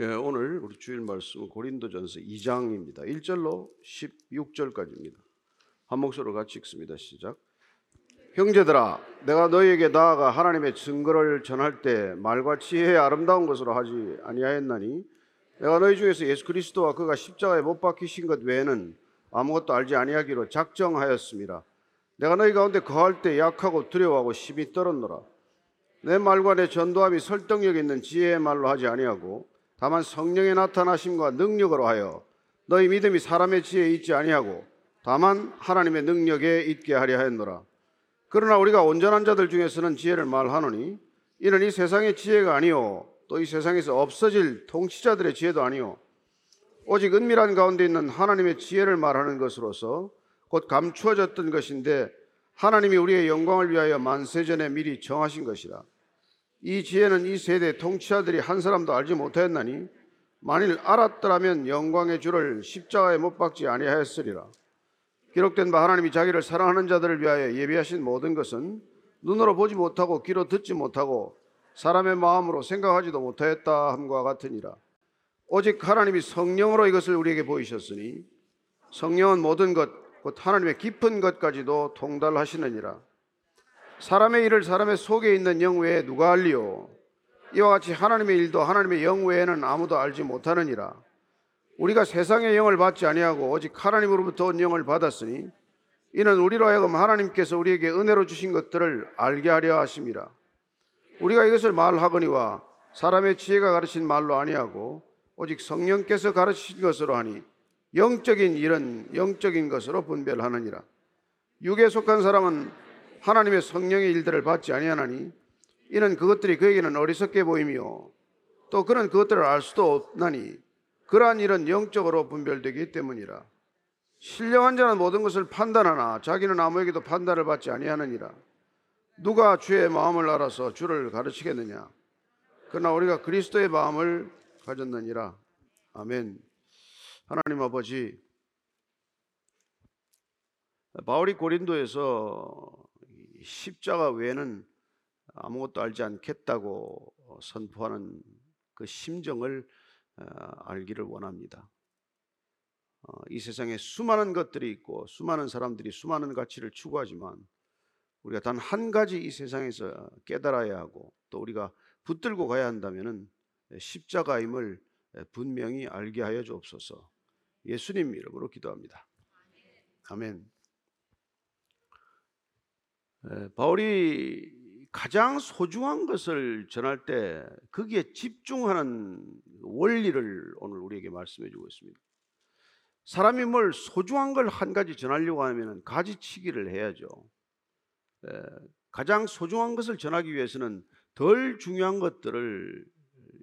예, 오늘 우리 주일 말씀은 고린도전서 2장입니다. 1절로 16절까지입니다. 한 목소리로 같이 읽습니다. 시작. 형제들아, 내가 너희에게 나아가 하나님의 증거를 전할 때 말과 지혜의 아름다운 것으로 하지 아니하였나니 내가 너희 중에서 예수 그리스도와 그가 십자가에 못 박히신 것 외에는 아무것도 알지 아니하기로 작정하였습니다. 내가 너희 가운데 거할 때 약하고 두려워하고 심히 떨었노라. 내 말과 내 전도함이 설득력 있는 지혜의 말로 하지 아니하고 다만 성령의 나타나심과 능력으로 하여 너희 믿음이 사람의 지혜에 있지 아니하고 다만 하나님의 능력에 있게 하려 하였노라. 그러나 우리가 온전한 자들 중에서는 지혜를 말하노니 이는 이 세상의 지혜가 아니요 또 이 세상에서 없어질 통치자들의 지혜도 아니요 오직 은밀한 가운데 있는 하나님의 지혜를 말하는 것으로서 곧 감추어졌던 것인데 하나님이 우리의 영광을 위하여 만세 전에 미리 정하신 것이라. 이 지혜는 이 세대 통치자들이 한 사람도 알지 못하였나니 만일 알았더라면 영광의 주를 십자가에 못 박지 아니하였으리라. 기록된 바 하나님이 자기를 사랑하는 자들을 위하여 예비하신 모든 것은 눈으로 보지 못하고 귀로 듣지 못하고 사람의 마음으로 생각하지도 못하였다 함과 같으니라. 오직 하나님이 성령으로 이것을 우리에게 보이셨으니 성령은 모든 것, 곧 하나님의 깊은 것까지도 통달하시느니라. 사람의 일을 사람의 속에 있는 영 외에 누가 알리요? 이와 같이 하나님의 일도 하나님의 영 외에는 아무도 알지 못하느니라. 우리가 세상의 영을 받지 아니하고 오직 하나님으로부터 온 영을 받았으니 이는 우리로 하여금 하나님께서 우리에게 은혜로 주신 것들을 알게 하려 하심이라. 우리가 이것을 말하거니와 사람의 지혜가 가르친 말로 아니하고 오직 성령께서 가르치신 것으로 하니 영적인 일은 영적인 것으로 분별하느니라. 육에 속한 사람은 하나님의 성령의 일들을 받지 아니하나니 이는 그것들이 그에게는 어리석게 보이며 또 그는 그것들을 알 수도 없나니 그러한 일은 영적으로 분별되기 때문이라. 신령한 자는 모든 것을 판단하나 자기는 아무에게도 판단을 받지 아니하느니라. 누가 주의 마음을 알아서 주를 가르치겠느냐? 그러나 우리가 그리스도의 마음을 가졌느니라. 아멘. 하나님 아버지, 바울이 고린도에서 십자가 외에는 아무것도 알지 않겠다고 선포하는 그 심정을 어, 알기를 원합니다. 어, 이 세상에 수많은 것들이 있고 수많은 사람들이 수많은 가치를 추구하지만 우리가 단 한 가지 이 세상에서 깨달아야 하고 또 우리가 붙들고 가야 한다면은 십자가임을 분명히 알게 하여 주옵소서. 예수님 이름으로 기도합니다. 아멘. 바울이 가장 소중한 것을 전할 때 거기에 집중하는 원리를 오늘 우리에게 말씀해 주고 있습니다. 사람이 뭘 소중한 걸 한 가지 전하려고 하면 가지치기를 해야죠. 가장 소중한 것을 전하기 위해서는 덜 중요한 것들을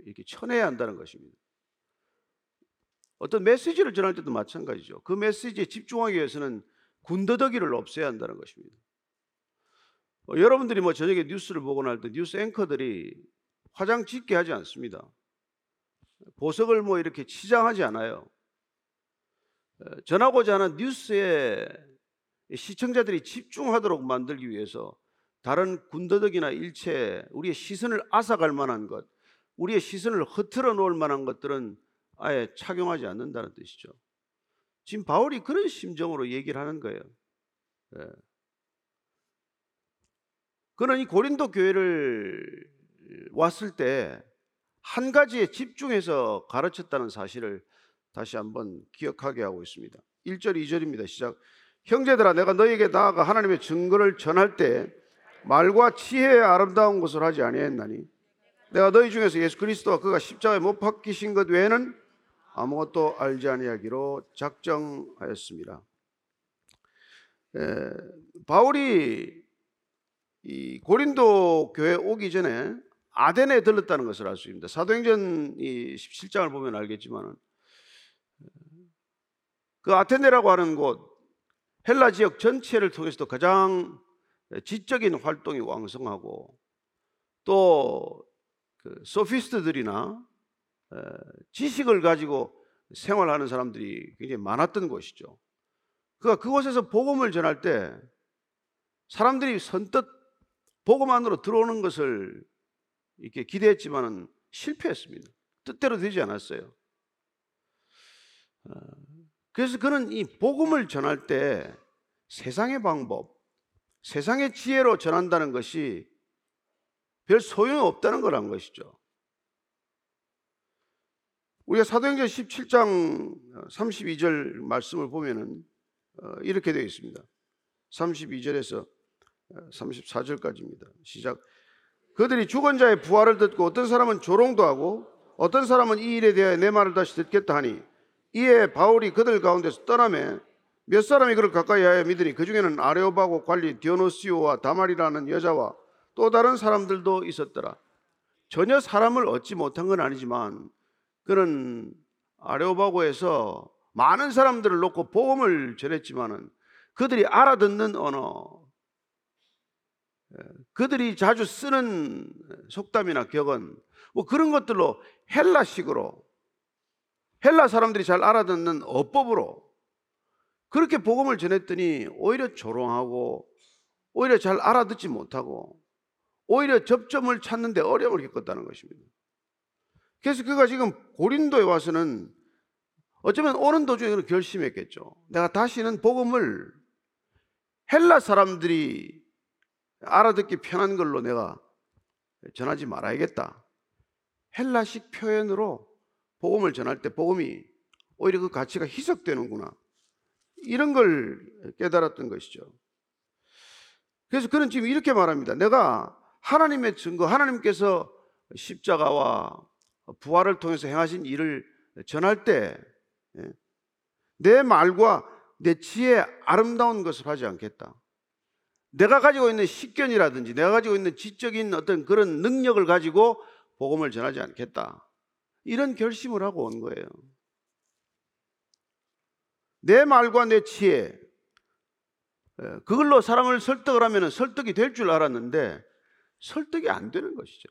이렇게 쳐내야 한다는 것입니다. 어떤 메시지를 전할 때도 마찬가지죠. 그 메시지에 집중하기 위해서는 군더더기를 없애야 한다는 것입니다. 어, 여러분들이 뭐 저녁에 뉴스를 보고 날때 뉴스 앵커들이 화장 짙게 하지 않습니다. 보석을 뭐 이렇게 치장하지 않아요. 어, 전하고자 하는 뉴스에 시청자들이 집중하도록 만들기 위해서 다른 군더더기나 일체 우리의 시선을 앗아갈 만한 것, 우리의 시선을 흐트러 놓을 만한 것들은 아예 착용하지 않는다는 뜻이죠. 지금 바울이 그런 심정으로 얘기를 하는 거예요. 예. 그는 이 고린도 교회를 왔을 때 한 가지에 집중해서 가르쳤다는 사실을 다시 한번 기억하게 하고 있습니다. 1절, 2절입니다. 시작. 형제들아, 내가 너에게 나아가 하나님의 증거를 전할 때 말과 지혜의 아름다운 것을 하지 아니했나니 내가 너희 중에서 예수 그리스도와 그가 십자가에 못 박히신 것 외에는 아무것도 알지 아니하기로 작정하였습니다. 에, 바울이 이 고린도 교회 오기 전에 아덴에 들렀다는 것을 알 수 있습니다. 사도행전 이 17장을 보면 알겠지만 그 아테네라고 하는 곳 헬라 지역 전체를 통해서도 가장 지적인 활동이 왕성하고 또 그 소피스트들이나 지식을 가지고 생활하는 사람들이 굉장히 많았던 곳이죠. 그가 그곳에서 복음을 전할 때 사람들이 선뜻 복음 안으로 들어오는 것을 이렇게 기대했지만은 실패했습니다. 뜻대로 되지 않았어요. 어, 그래서 그는 이 복음을 전할 때 세상의 방법, 세상의 지혜로 전한다는 것이 별 소용이 없다는 거란 것이죠. 우리가 사도행전 17장 32절 말씀을 보면은 어, 이렇게 되어 있습니다. 32절에서 34절까지입니다. 시작. 그들이 죽은 자의 부활을 듣고 어떤 사람은 조롱도 하고 어떤 사람은 이 일에 대하여 내 말을 다시 듣겠다 하니 이에 바울이 그들 가운데서 떠나매 몇 사람이 그를 가까이 하여 믿으니 그 중에는 아레오바고 관리 디오노시오와 다말이라는 여자와 또 다른 사람들도 있었더라. 전혀 사람을 얻지 못한 건 아니지만 그는 아레오바고에서 많은 사람들을 놓고 복음을 전했지만은 그들이 알아듣는 언어, 그들이 자주 쓰는 속담이나 격언, 뭐 그런 것들로 헬라식으로 헬라 사람들이 잘 알아듣는 어법으로 그렇게 복음을 전했더니 오히려 조롱하고 오히려 잘 알아듣지 못하고 오히려 접점을 찾는데 어려움을 겪었다는 것입니다. 그래서 그가 지금 고린도에 와서는 어쩌면 오는 도중에 결심했겠죠. 내가 다시는 복음을 헬라 사람들이 알아듣기 편한 걸로 내가 전하지 말아야겠다. 헬라식 표현으로 복음을 전할 때 복음이 오히려 그 가치가 희석되는구나. 이런 걸 깨달았던 것이죠. 그래서 그는 지금 이렇게 말합니다. 내가 하나님의 증거, 하나님께서 십자가와 부활을 통해서 행하신 일을 전할 때, 예, 내 말과 내 지혜 아름다운 것을 하지 않겠다. 내가 가지고 있는 식견이라든지 내가 가지고 있는 지적인 어떤 그런 능력을 가지고 복음을 전하지 않겠다. 이런 결심을 하고 온 거예요. 내 말과 내 지혜, 그걸로 사람을 설득을 하면 설득이 될 줄 알았는데 설득이 안 되는 것이죠.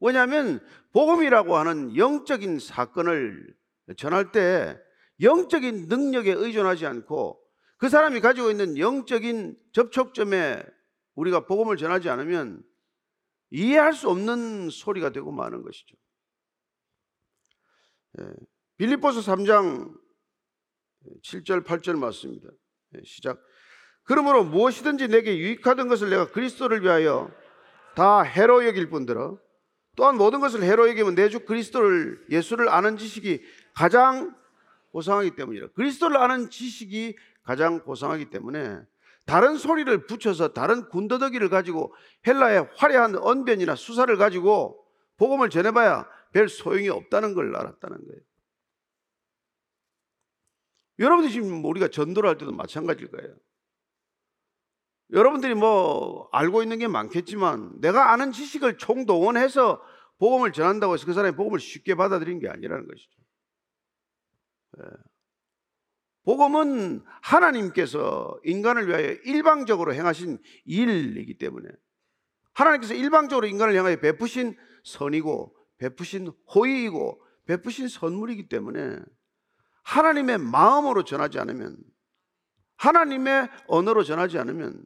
왜냐하면 복음이라고 하는 영적인 사건을 전할 때 영적인 능력에 의존하지 않고 그 사람이 가지고 있는 영적인 접촉점에 우리가 복음을 전하지 않으면 이해할 수 없는 소리가 되고 마는 것이죠. 예, 빌립보서 3장 7절 8절 맞습니다. 예, 시작. 그러므로 무엇이든지 내게 유익하던 것을 내가 그리스도를 위하여 다 해로 여길 뿐더러 또한 모든 것을 해로 여기면 내 주 그리스도를 예수를 아는 지식이 가장 고상하기 때문이라. 그리스도를 아는 지식이 가장 고상하기 때문에 다른 소리를 붙여서 다른 군더더기를 가지고 헬라의 화려한 언변이나 수사를 가지고 복음을 전해봐야 별 소용이 없다는 걸 알았다는 거예요. 여러분들 지금 우리가 전도를 할 때도 마찬가지일 거예요. 여러분들이 뭐 알고 있는 게 많겠지만 내가 아는 지식을 총동원해서 복음을 전한다고 해서 그 사람이 복음을 쉽게 받아들이는 게 아니라는 것이죠. 예. 복음은 하나님께서 인간을 위하여 일방적으로 행하신 일이기 때문에 하나님께서 일방적으로 인간을 향하여 베푸신 선이고 베푸신 호의이고 베푸신 선물이기 때문에 하나님의 마음으로 전하지 않으면 하나님의 언어로 전하지 않으면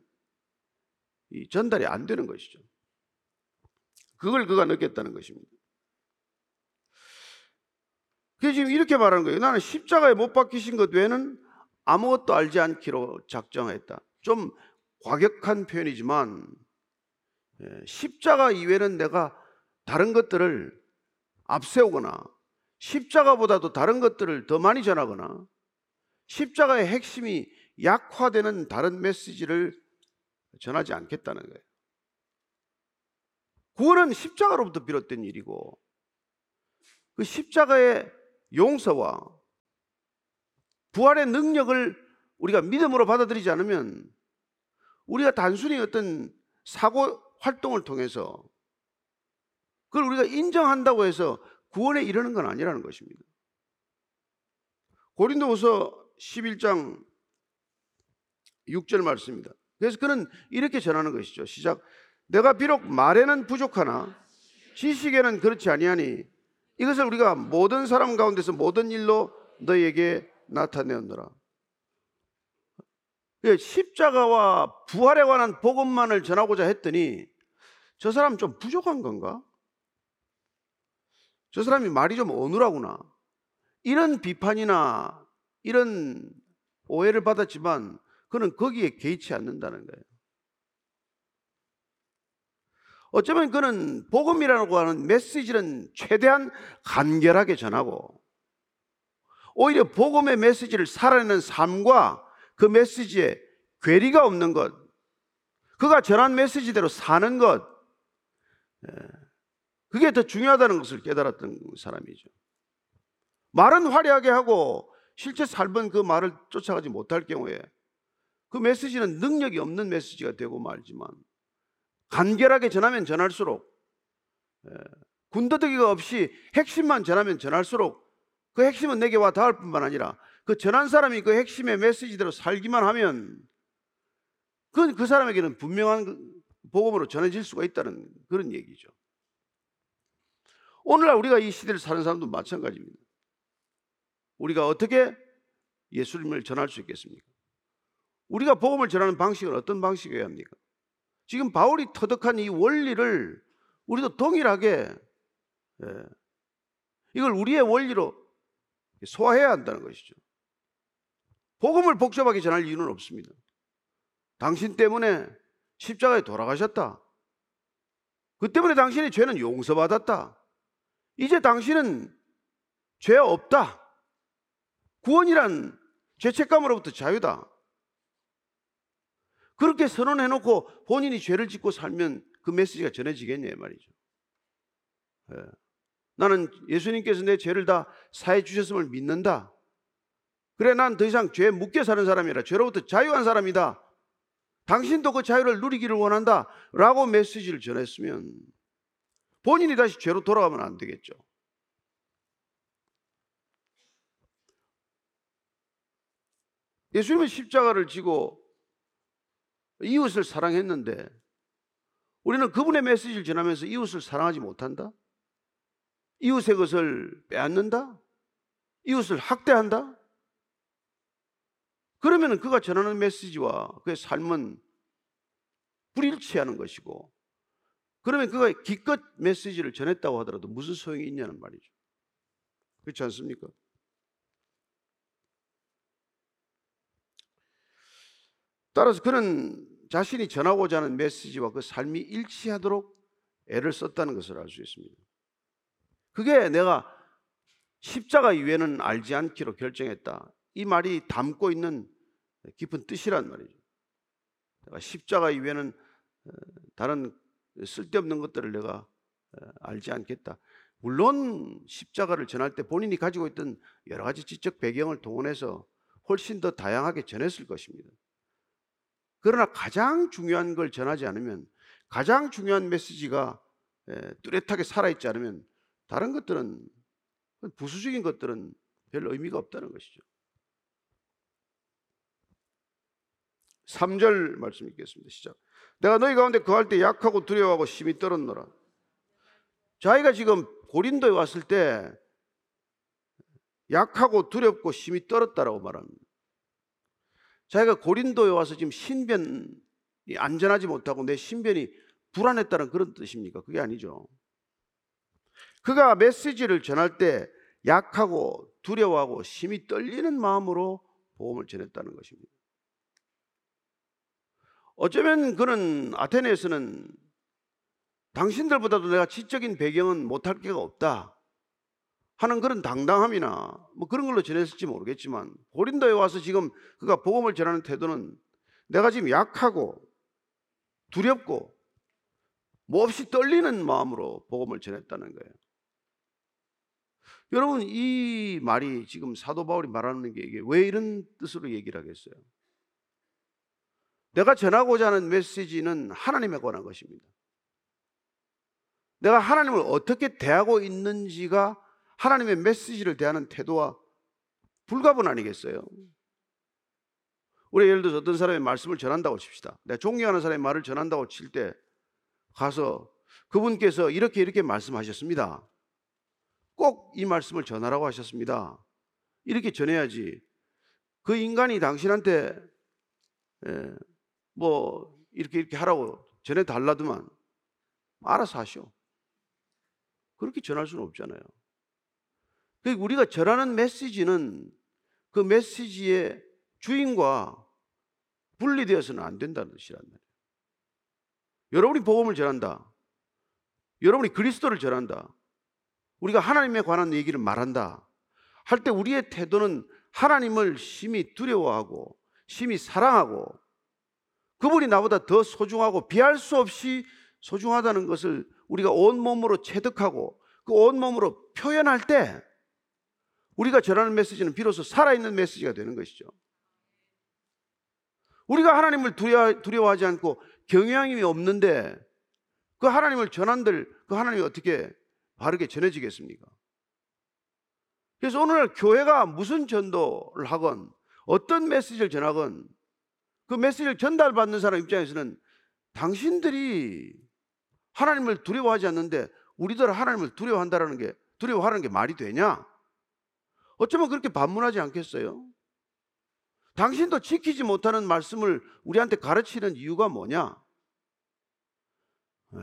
이 전달이 안 되는 것이죠. 그걸 그가 느꼈다는 것입니다. 그래서 지금 이렇게 말하는 거예요. 나는 십자가에 못 박히신 것 외에는 아무것도 알지 않기로 작정했다. 좀 과격한 표현이지만 예, 십자가 이외에는 내가 다른 것들을 앞세우거나 십자가보다도 다른 것들을 더 많이 전하거나 십자가의 핵심이 약화되는 다른 메시지를 전하지 않겠다는 거예요. 구원은 십자가로부터 비롯된 일이고 그 십자가의 용서와 부활의 능력을 우리가 믿음으로 받아들이지 않으면 우리가 단순히 어떤 사고 활동을 통해서 그걸 우리가 인정한다고 해서 구원에 이르는 건 아니라는 것입니다. 고린도후서 11장 6절 말씀입니다. 그래서 그는 이렇게 전하는 것이죠. 시작. 내가 비록 말에는 부족하나 지식에는 그렇지 아니하니 이것을 우리가 모든 사람 가운데서 모든 일로 너에게 나타내었노라. 예, 십자가와 부활에 관한 복음만을 전하고자 했더니 저 사람 좀 부족한 건가? 저 사람이 말이 좀 어눌하구나. 이런 비판이나 이런 오해를 받았지만 그는 거기에 개의치 않는다는 거예요. 어쩌면 그는 복음이라고 하는 메시지는 최대한 간결하게 전하고 오히려 복음의 메시지를 살아내는 삶과 그 메시지에 괴리가 없는 것, 그가 전한 메시지대로 사는 것, 예, 그게 더 중요하다는 것을 깨달았던 사람이죠. 말은 화려하게 하고 실제 삶은 그 말을 쫓아가지 못할 경우에 그 메시지는 능력이 없는 메시지가 되고 말지만 간결하게 전하면 전할수록 예, 군더더기가 없이 핵심만 전하면 전할수록 그 핵심은 내게 와 닿을 뿐만 아니라 그 전한 사람이 그 핵심의 메시지대로 살기만 하면 그, 그 사람에게는 분명한 그 복음으로 전해질 수가 있다는 그런 얘기죠. 오늘날 우리가 이 시대를 사는 사람도 마찬가지입니다. 우리가 어떻게 예수님을 전할 수 있겠습니까? 우리가 복음을 전하는 방식은 어떤 방식이어야 합니까? 지금 바울이 터득한 이 원리를 우리도 동일하게 예, 이걸 우리의 원리로 소화해야 한다는 것이죠. 복음을 복잡하게 전할 이유는 없습니다. 당신 때문에 십자가에 돌아가셨다. 그 때문에 당신의 죄는 용서받았다. 이제 당신은 죄 없다. 구원이란 죄책감으로부터 자유다. 그렇게 선언해 놓고 본인이 죄를 짓고 살면 그 메시지가 전해지겠냐 말이죠. 예. 나는 예수님께서 내 죄를 다 사해 주셨음을 믿는다. 그래, 난 더 이상 죄에 묶여 사는 사람이라 죄로부터 자유한 사람이다. 당신도 그 자유를 누리기를 원한다. 라고 메시지를 전했으면 본인이 다시 죄로 돌아가면 안 되겠죠. 예수님은 십자가를 지고 이웃을 사랑했는데 우리는 그분의 메시지를 전하면서 이웃을 사랑하지 못한다? 이웃의 것을 빼앗는다? 이웃을 학대한다? 그러면 그가 전하는 메시지와 그의 삶은 불일치하는 것이고 그러면 그가 기껏 메시지를 전했다고 하더라도 무슨 소용이 있냐는 말이죠. 그렇지 않습니까? 따라서 그는 자신이 전하고자 하는 메시지와 그 삶이 일치하도록 애를 썼다는 것을 알 수 있습니다. 그게 내가 십자가 이외에는 알지 않기로 결정했다. 이 말이 담고 있는 깊은 뜻이란 말이죠. 내가 십자가 이외에는 어, 다른 쓸데없는 것들을 내가 어, 알지 않겠다. 물론 십자가를 전할 때 본인이 가지고 있던 여러 가지 지적 배경을 동원해서 훨씬 더 다양하게 전했을 것입니다. 그러나 가장 중요한 걸 전하지 않으면 가장 중요한 메시지가 뚜렷하게 살아있지 않으면 다른 것들은 부수적인 것들은 별 의미가 없다는 것이죠. 3절 말씀 읽겠습니다. 시작. 내가 너희 가운데 거할 때 약하고 두려워하고 심히 떨었노라. 자기가 지금 고린도에 왔을 때 약하고 두렵고 심히 떨었다라고 말합니다. 자기가 고린도에 와서 지금 신변이 안전하지 못하고 내 신변이 불안했다는 그런 뜻입니까? 그게 아니죠. 그가 메시지를 전할 때 약하고 두려워하고 심히 떨리는 마음으로 복음을 전했다는 것입니다. 어쩌면 그는 아테네에서는 당신들보다도 내가 지적인 배경은 못할 게가 없다. 하는 그런 당당함이나 뭐 그런 걸로 전했을지 모르겠지만 고린도에 와서 지금 그가 복음을 전하는 태도는 내가 지금 약하고 두렵고 몹시 떨리는 마음으로 복음을 전했다는 거예요. 여러분 이 말이 지금 사도 바울이 말하는 게 이게 왜 이런 뜻으로 얘기를 하겠어요? 내가 전하고자 하는 메시지는 하나님에 관한 것입니다. 내가 하나님을 어떻게 대하고 있는지가 하나님의 메시지를 대하는 태도와 불가분 아니겠어요? 우리 예를 들어서 어떤 사람의 말씀을 전한다고 칩시다. 내가 존경하는 사람의 말을 전한다고 칠 때 가서 그분께서 이렇게 이렇게 말씀하셨습니다. 꼭 이 말씀을 전하라고 하셨습니다. 이렇게 전해야지. 그 인간이 당신한테 예, 뭐 이렇게 이렇게 하라고 전해 달라더만 알아서 하시오. 그렇게 전할 수는 없잖아요. 그 우리가 전하는 메시지는 그 메시지의 주인과 분리되어서는 안 된다는 뜻이란 말이에요. 여러분이 복음을 전한다. 여러분이 그리스도를 전한다. 우리가 하나님에 관한 얘기를 말한다. 할 때 우리의 태도는 하나님을 심히 두려워하고 심히 사랑하고 그분이 나보다 더 소중하고 비할 수 없이 소중하다는 것을 우리가 온몸으로 체득하고 그 온몸으로 표현할 때 우리가 전하는 메시지는 비로소 살아있는 메시지가 되는 것이죠. 우리가 하나님을 두려워, 하지 않고 경향이 없는데 그 하나님을 전한들 그 하나님이 어떻게 바르게 전해지겠습니까? 그래서 오늘 교회가 무슨 전도를 하건 어떤 메시지를 전하건 그 메시지를 전달받는 사람 입장에서는 당신들이 하나님을 두려워하지 않는데 우리들 하나님을 두려워한다라는 게 두려워하는 게 말이 되냐? 어쩌면 그렇게 반문하지 않겠어요? 당신도 지키지 못하는 말씀을 우리한테 가르치는 이유가 뭐냐? 네.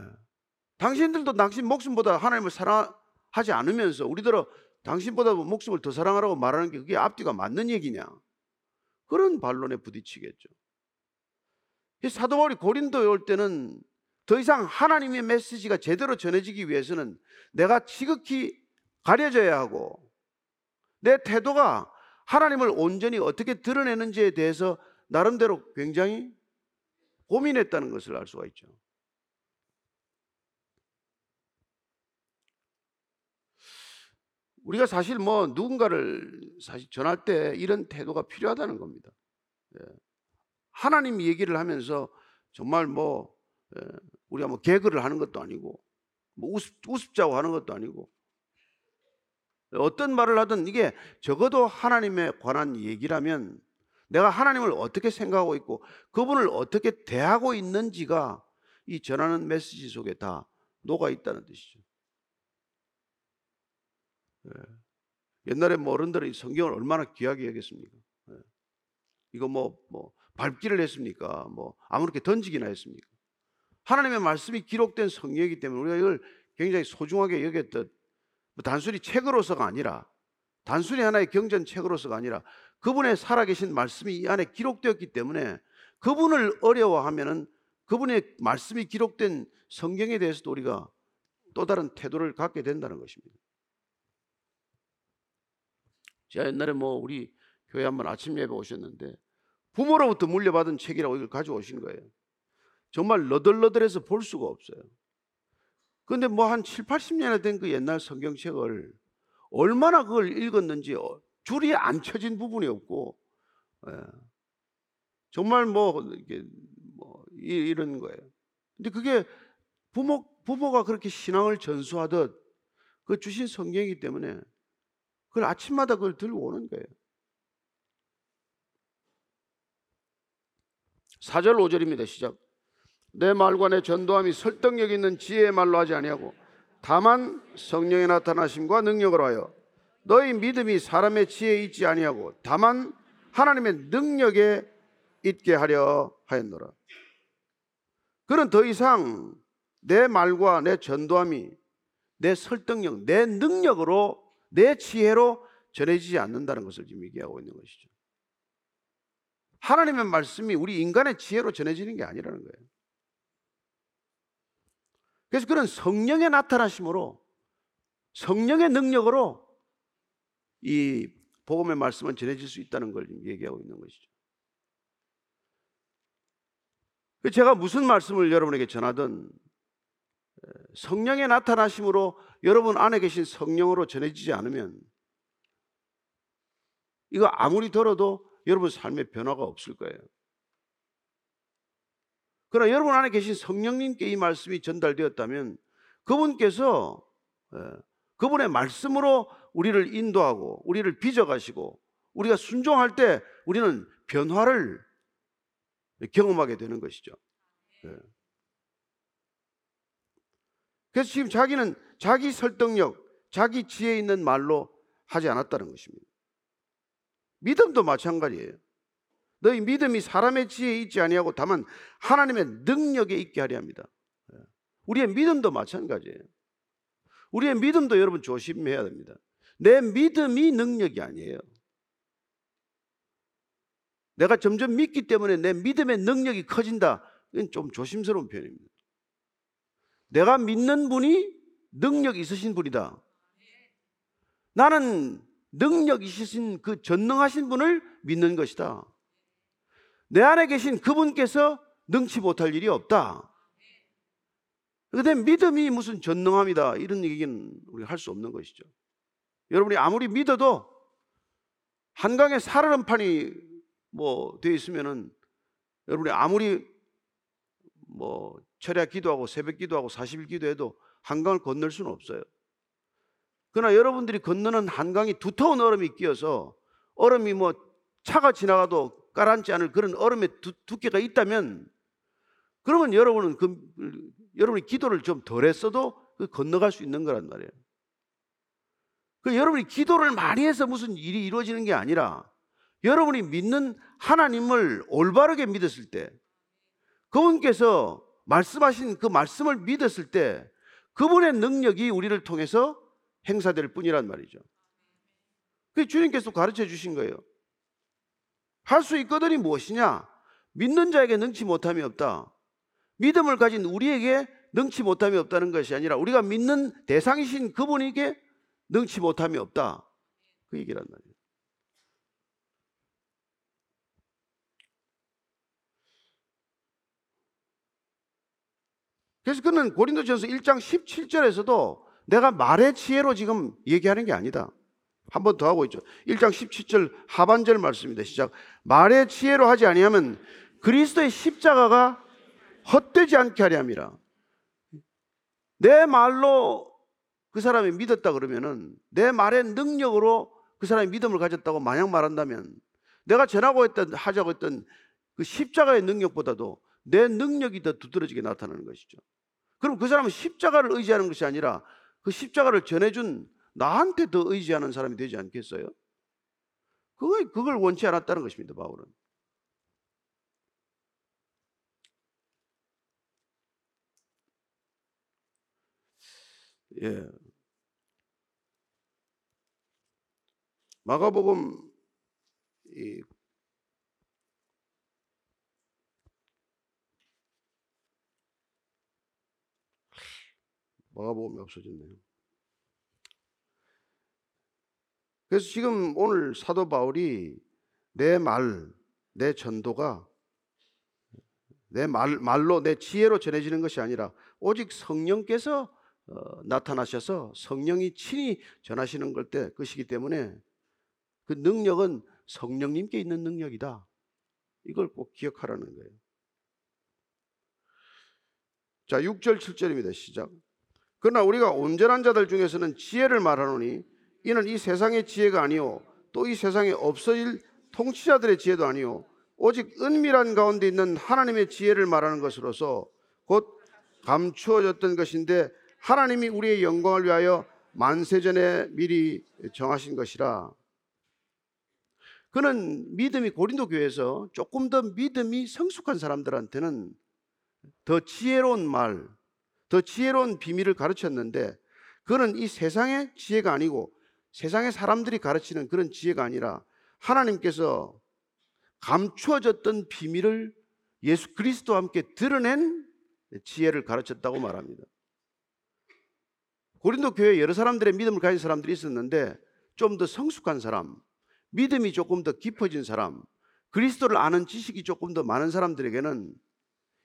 당신들도 당신 목숨보다 하나님을 사랑하지 않으면서 우리들은 당신보다 목숨을 더 사랑하라고 말하는 게 그게 앞뒤가 맞는 얘기냐? 그런 반론에 부딪히겠죠. 사도 바울이 고린도에 올 때는 더 이상 하나님의 메시지가 제대로 전해지기 위해서는 내가 지극히 가려져야 하고 내 태도가 하나님을 온전히 어떻게 드러내는지에 대해서 나름대로 굉장히 고민했다는 것을 알 수가 있죠. 우리가 사실 뭐 누군가를 사실 전할 때 이런 태도가 필요하다는 겁니다. 예. 하나님 얘기를 하면서 정말 뭐 예, 우리가 뭐 개그를 하는 것도 아니고 뭐 우습, 우습자고 하는 것도 아니고 어떤 말을 하든 이게 적어도 하나님에 관한 얘기라면 내가 하나님을 어떻게 생각하고 있고 그분을 어떻게 대하고 있는지가 이 전하는 메시지 속에 다 녹아 있다는 뜻이죠. 예. 옛날에 뭐 어른들이 성경을 얼마나 귀하게 여겼습니까? 예. 이거 뭐, 뭐, 밟기를 했습니까? 뭐, 아무렇게 던지기나 했습니까? 하나님의 말씀이 기록된 성경이기 때문에 우리가 이걸 굉장히 소중하게 여겼듯 뭐 단순히 책으로서가 아니라 단순히 하나의 경전 책으로서가 아니라 그분의 살아계신 말씀이 이 안에 기록되었기 때문에 그분을 어려워하면은 그분의 말씀이 기록된 성경에 대해서도 우리가 또 다른 태도를 갖게 된다는 것입니다. 제가 옛날에 뭐 우리 교회 한번 아침 예배 오셨는데 부모로부터 물려받은 책이라고 이걸 가져오신 거예요. 정말 너덜너덜해서 볼 수가 없어요. 근데 뭐 한 7, 80년이 된그 옛날 성경책을 얼마나 그걸 읽었는지 어, 줄이 안 쳐진 부분이 없고 예. 정말 뭐 이게 뭐 이런 거예요. 근데 그게 부모 부모가 그렇게 신앙을 전수하듯 그 주신 성경이기 때문에 그걸 아침마다 그걸 들고 오는 거예요. 4절 5절입니다. 시작. 내 말과 내 전도함이 설득력 있는 지혜의 말로 하지 아니하고 다만 성령의 나타나심과 능력으로 하여 너희 믿음이 사람의 지혜에 있지 아니하고 다만 하나님의 능력에 있게 하려 하였노라. 그는 더 이상 내 말과 내 전도함이 내 설득력, 내 능력으로 내 지혜로 전해지지 않는다는 것을 지금 얘기하고 있는 것이죠. 하나님의 말씀이 우리 인간의 지혜로 전해지는 게 아니라는 거예요. 그래서 그런 성령의 나타나심으로 성령의 능력으로 이 복음의 말씀은 전해질 수 있다는 걸 얘기하고 있는 것이죠. 제가 무슨 말씀을 여러분에게 전하든 성령의 나타나심으로 여러분 안에 계신 성령으로 전해지지 않으면 이거 아무리 들어도 여러분 삶에 변화가 없을 거예요. 그러나 여러분 안에 계신 성령님께 이 말씀이 전달되었다면 그분께서 예, 그분의 말씀으로 우리를 인도하고 우리를 빚어가시고 우리가 순종할 때 우리는 변화를 경험하게 되는 것이죠. 예. 그래서 지금 자기는 자기 설득력, 자기 지혜 있는 말로 하지 않았다는 것입니다. 믿음도 마찬가지예요. 너희 믿음이 사람의 지혜에 있지 아니하고 다만 하나님의 능력에 있게 하려 합니다. 예. 우리의 믿음도 마찬가지예요. 우리의 믿음도 여러분 조심해야 됩니다. 내 믿음이 능력이 아니에요. 내가 점점 믿기 때문에 내 믿음의 능력이 커진다. 이건 좀 조심스러운 표현입니다. 내가 믿는 분이 능력 있으신 분이다. 나는 능력 있으신 그 전능하신 분을 믿는 것이다. 내 안에 계신 그분께서 능치 못할 일이 없다. 근데 믿음이 무슨 전능함이다. 이런 얘기는 우리가 할 수 없는 것이죠. 여러분이 아무리 믿어도 한강에 살얼음판이 뭐 되어 있으면은 여러분이 아무리 뭐 철야 기도하고 새벽 기도하고 40일 기도해도 한강을 건널 수는 없어요. 그러나 여러분들이 건너는 한강이 두터운 얼음이 끼어서 얼음이 뭐 차가 지나가도 가라앉지 않을 그런 얼음의 두, 두께가 있다면 그러면 여러분은 그 여러분이 기도를 좀 덜 했어도 그 건너갈 수 있는 거란 말이에요. 그 여러분이 기도를 많이 해서 무슨 일이 이루어지는 게 아니라 여러분이 믿는 하나님을 올바르게 믿었을 때 그분께서 말씀하신 그 말씀을 믿었을 때 그분의 능력이 우리를 통해서 행사될 뿐이란 말이죠. 그 주님께서 가르쳐 주신 거예요. 할 수 있거든이 무엇이냐? 믿는 자에게 능치 못함이 없다. 믿음을 가진 우리에게 능치 못함이 없다는 것이 아니라 우리가 믿는 대상이신 그분에게 능치 못함이 없다. 그 얘기란 말이에요. 그래서 그는 고린도전서 1장 17절에서도 내가 말의 지혜로 지금 얘기하는 게 아니다. 한 번 더 하고 있죠. 1장 17절 하반절 말씀입니다. 시작. 말의 지혜로 하지 아니하면 그리스도의 십자가가 헛되지 않게 하려 함이라. 내 말로 그 사람이 믿었다 그러면은 내 말의 능력으로 그 사람이 믿음을 가졌다고 마냥 말한다면 내가 전하고 했던 하자고 했던 그 십자가의 능력보다도 내 능력이 더 두드러지게 나타나는 것이죠. 그럼 그 사람은 십자가를 의지하는 것이 아니라 그 십자가를 전해준 나한테 더 의지하는 사람이 되지 않겠어요? 그걸, 그걸 원치 않았다는 것입니다, 바울은. 예. 마가복음 없어졌네요. 그래서 지금 오늘 사도 바울이 내 말, 내 전도가 내 말, 말로 내 지혜로 전해지는 것이 아니라 오직 성령께서 어, 나타나셔서 성령이 친히 전하시는 걸 때 것이기 때문에 그 능력은 성령님께 있는 능력이다. 이걸 꼭 기억하라는 거예요. 자, 6절 7절입니다. 시작. 그러나 우리가 온전한 자들 중에서는 지혜를 말하노니 이는 이 세상의 지혜가 아니요 또 이 세상에 없어질 통치자들의 지혜도 아니요 오직 은밀한 가운데 있는 하나님의 지혜를 말하는 것으로서 곧 감추어졌던 것인데 하나님이 우리의 영광을 위하여 만세전에 미리 정하신 것이라. 그는 믿음이 고린도 교회에서 조금 더 믿음이 성숙한 사람들한테는 더 지혜로운 말, 더 지혜로운 비밀을 가르쳤는데 그는 이 세상의 지혜가 아니고 세상의 사람들이 가르치는 그런 지혜가 아니라 하나님께서 감추어졌던 비밀을 예수 그리스도와 함께 드러낸 지혜를 가르쳤다고 말합니다. 고린도 교회에 여러 사람들의 믿음을 가진 사람들이 있었는데 좀 더 성숙한 사람, 믿음이 조금 더 깊어진 사람, 그리스도를 아는 지식이 조금 더 많은 사람들에게는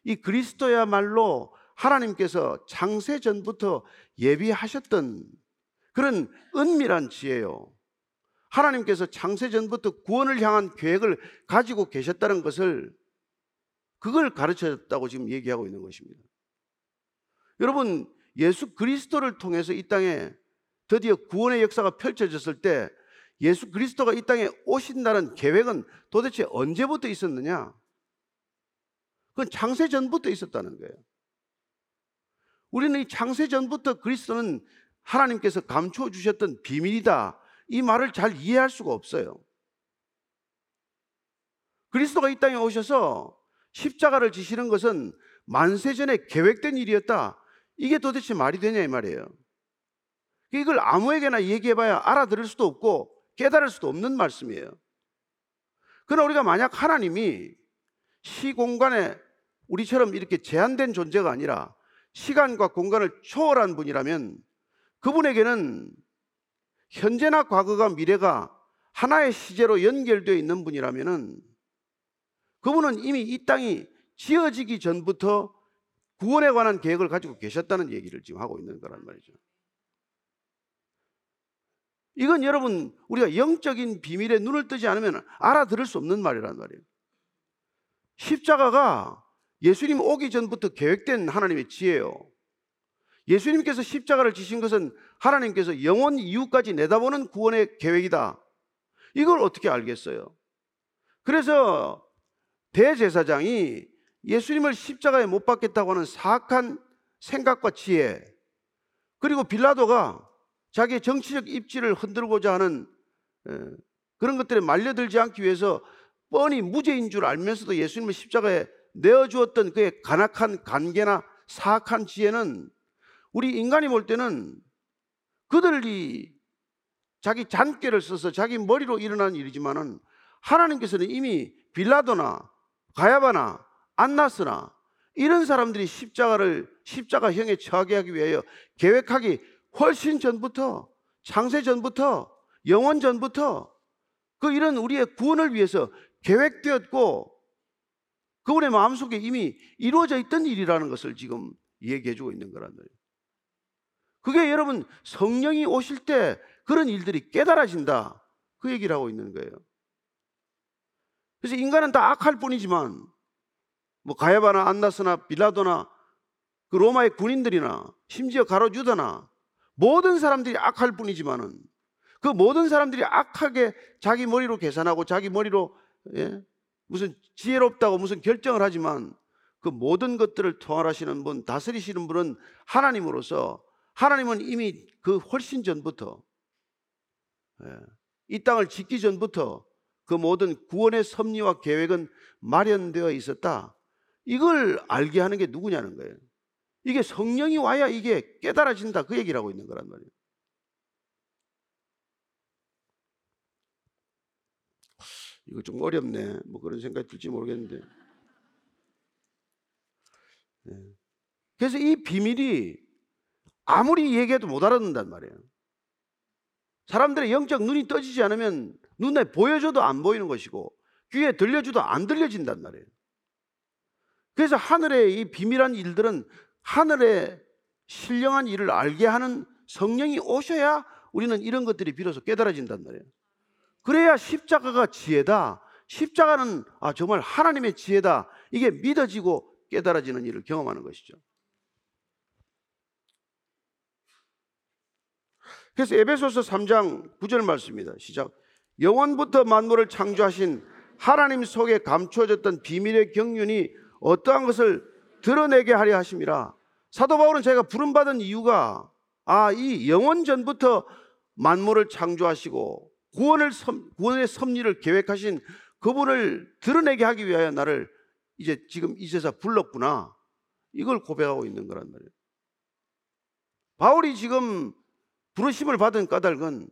이 그리스도야말로 하나님께서 창세 전부터 예비하셨던 그런 은밀한 지혜요. 하나님께서 창세 전부터 구원을 향한 계획을 가지고 계셨다는 것을 그걸 가르쳐줬다고 지금 얘기하고 있는 것입니다. 여러분, 예수 그리스도를 통해서 이 땅에 드디어 구원의 역사가 펼쳐졌을 때 예수 그리스도가 이 땅에 오신다는 계획은 도대체 언제부터 있었느냐? 그건 창세 전부터 있었다는 거예요. 우리는 이 창세 전부터 그리스도는 하나님께서 감추어 주셨던 비밀이다. 이 말을 잘 이해할 수가 없어요. 그리스도가 이 땅에 오셔서 십자가를 지시는 것은 만세 전에 계획된 일이었다. 이게 도대체 말이 되냐 이 말이에요. 이걸 아무에게나 얘기해봐야 알아들을 수도 없고 깨달을 수도 없는 말씀이에요. 그러나 우리가 만약 하나님이 시공간에 우리처럼 이렇게 제한된 존재가 아니라 시간과 공간을 초월한 분이라면 그분에게는 현재나 과거가 미래가 하나의 시제로 연결되어 있는 분이라면은 그분은 이미 이 땅이 지어지기 전부터 구원에 관한 계획을 가지고 계셨다는 얘기를 지금 하고 있는 거란 말이죠. 이건 여러분 우리가 영적인 비밀에 눈을 뜨지 않으면 알아들을 수 없는 말이란 말이에요. 십자가가 예수님 오기 전부터 계획된 하나님의 지혜예요. 예수님께서 십자가를 지신 것은 하나님께서 영원 이후까지 내다보는 구원의 계획이다. 이걸 어떻게 알겠어요? 그래서 대제사장이 예수님을 십자가에 못 박겠다고 하는 사악한 생각과 지혜, 그리고 빌라도가 자기의 정치적 입지를 흔들고자 하는 에, 그런 것들에 말려들지 않기 위해서 뻔히 무죄인 줄 알면서도 예수님을 십자가에 내어주었던 그의 간악한 관계나 사악한 지혜는 우리 인간이 볼 때는 그들이 자기 잔꾀를 써서 자기 머리로 일어난 일이지만은 하나님께서는 이미 빌라도나 가야바나 안나스나 이런 사람들이 십자가를 십자가형에 처하게 하기 위하여 계획하기 훨씬 전부터 창세 전부터 영원 전부터 그 이런 우리의 구원을 위해서 계획되었고 그분의 마음속에 이미 이루어져 있던 일이라는 것을 지금 얘기해 주고 있는 거란 말이에요. 그게 여러분 성령이 오실 때 그런 일들이 깨달아진다. 그 얘기를 하고 있는 거예요. 그래서 인간은 다 악할 뿐이지만 뭐 가야바나 안나스나 빌라도나 그 로마의 군인들이나 심지어 가로 유다나 모든 사람들이 악할 뿐이지만은 그 모든 사람들이 악하게 자기 머리로 계산하고 자기 머리로 예? 무슨 지혜롭다고 무슨 결정을 하지만 그 모든 것들을 통할하시는 분, 다스리시는 분은 하나님으로서 하나님은 이미 그 훨씬 전부터 예, 이 땅을 짓기 전부터 그 모든 구원의 섭리와 계획은 마련되어 있었다. 이걸 알게 하는 게 누구냐는 거예요. 이게 성령이 와야 이게 깨달아진다. 그 얘기를 하고 있는 거란 말이에요. 이거 좀 어렵네. 뭐 그런 생각이 들지 모르겠는데. 네. 그래서 이 비밀이 아무리 얘기해도 못 알아듣는단 말이에요. 사람들의 영적 눈이 떠지지 않으면 눈에 보여줘도 안 보이는 것이고 귀에 들려줘도 안 들려진단 말이에요. 그래서 하늘의 이 비밀한 일들은 하늘의 신령한 일을 알게 하는 성령이 오셔야 우리는 이런 것들이 비로소 깨달아진단 말이에요. 그래야 십자가가 지혜다. 십자가는 아 정말 하나님의 지혜다. 이게 믿어지고 깨달아지는 일을 경험하는 것이죠. 그래서 에베소서 3장 9절 말씀입니다. 시작. 영원부터 만물을 창조하신 하나님 속에 감추어졌던 비밀의 경륜이 어떠한 것을 드러내게 하려 하심이라. 사도 바울은 제가 부름받은 이유가 아, 이 영원 전부터 만물을 창조하시고 구원을 섭, 구원의 섭리를 계획하신 그분을 드러내게 하기 위하여 나를 이제 지금 이 세상 불렀구나. 이걸 고백하고 있는 거란 말이에요. 바울이 지금 부르심을 받은 까닭은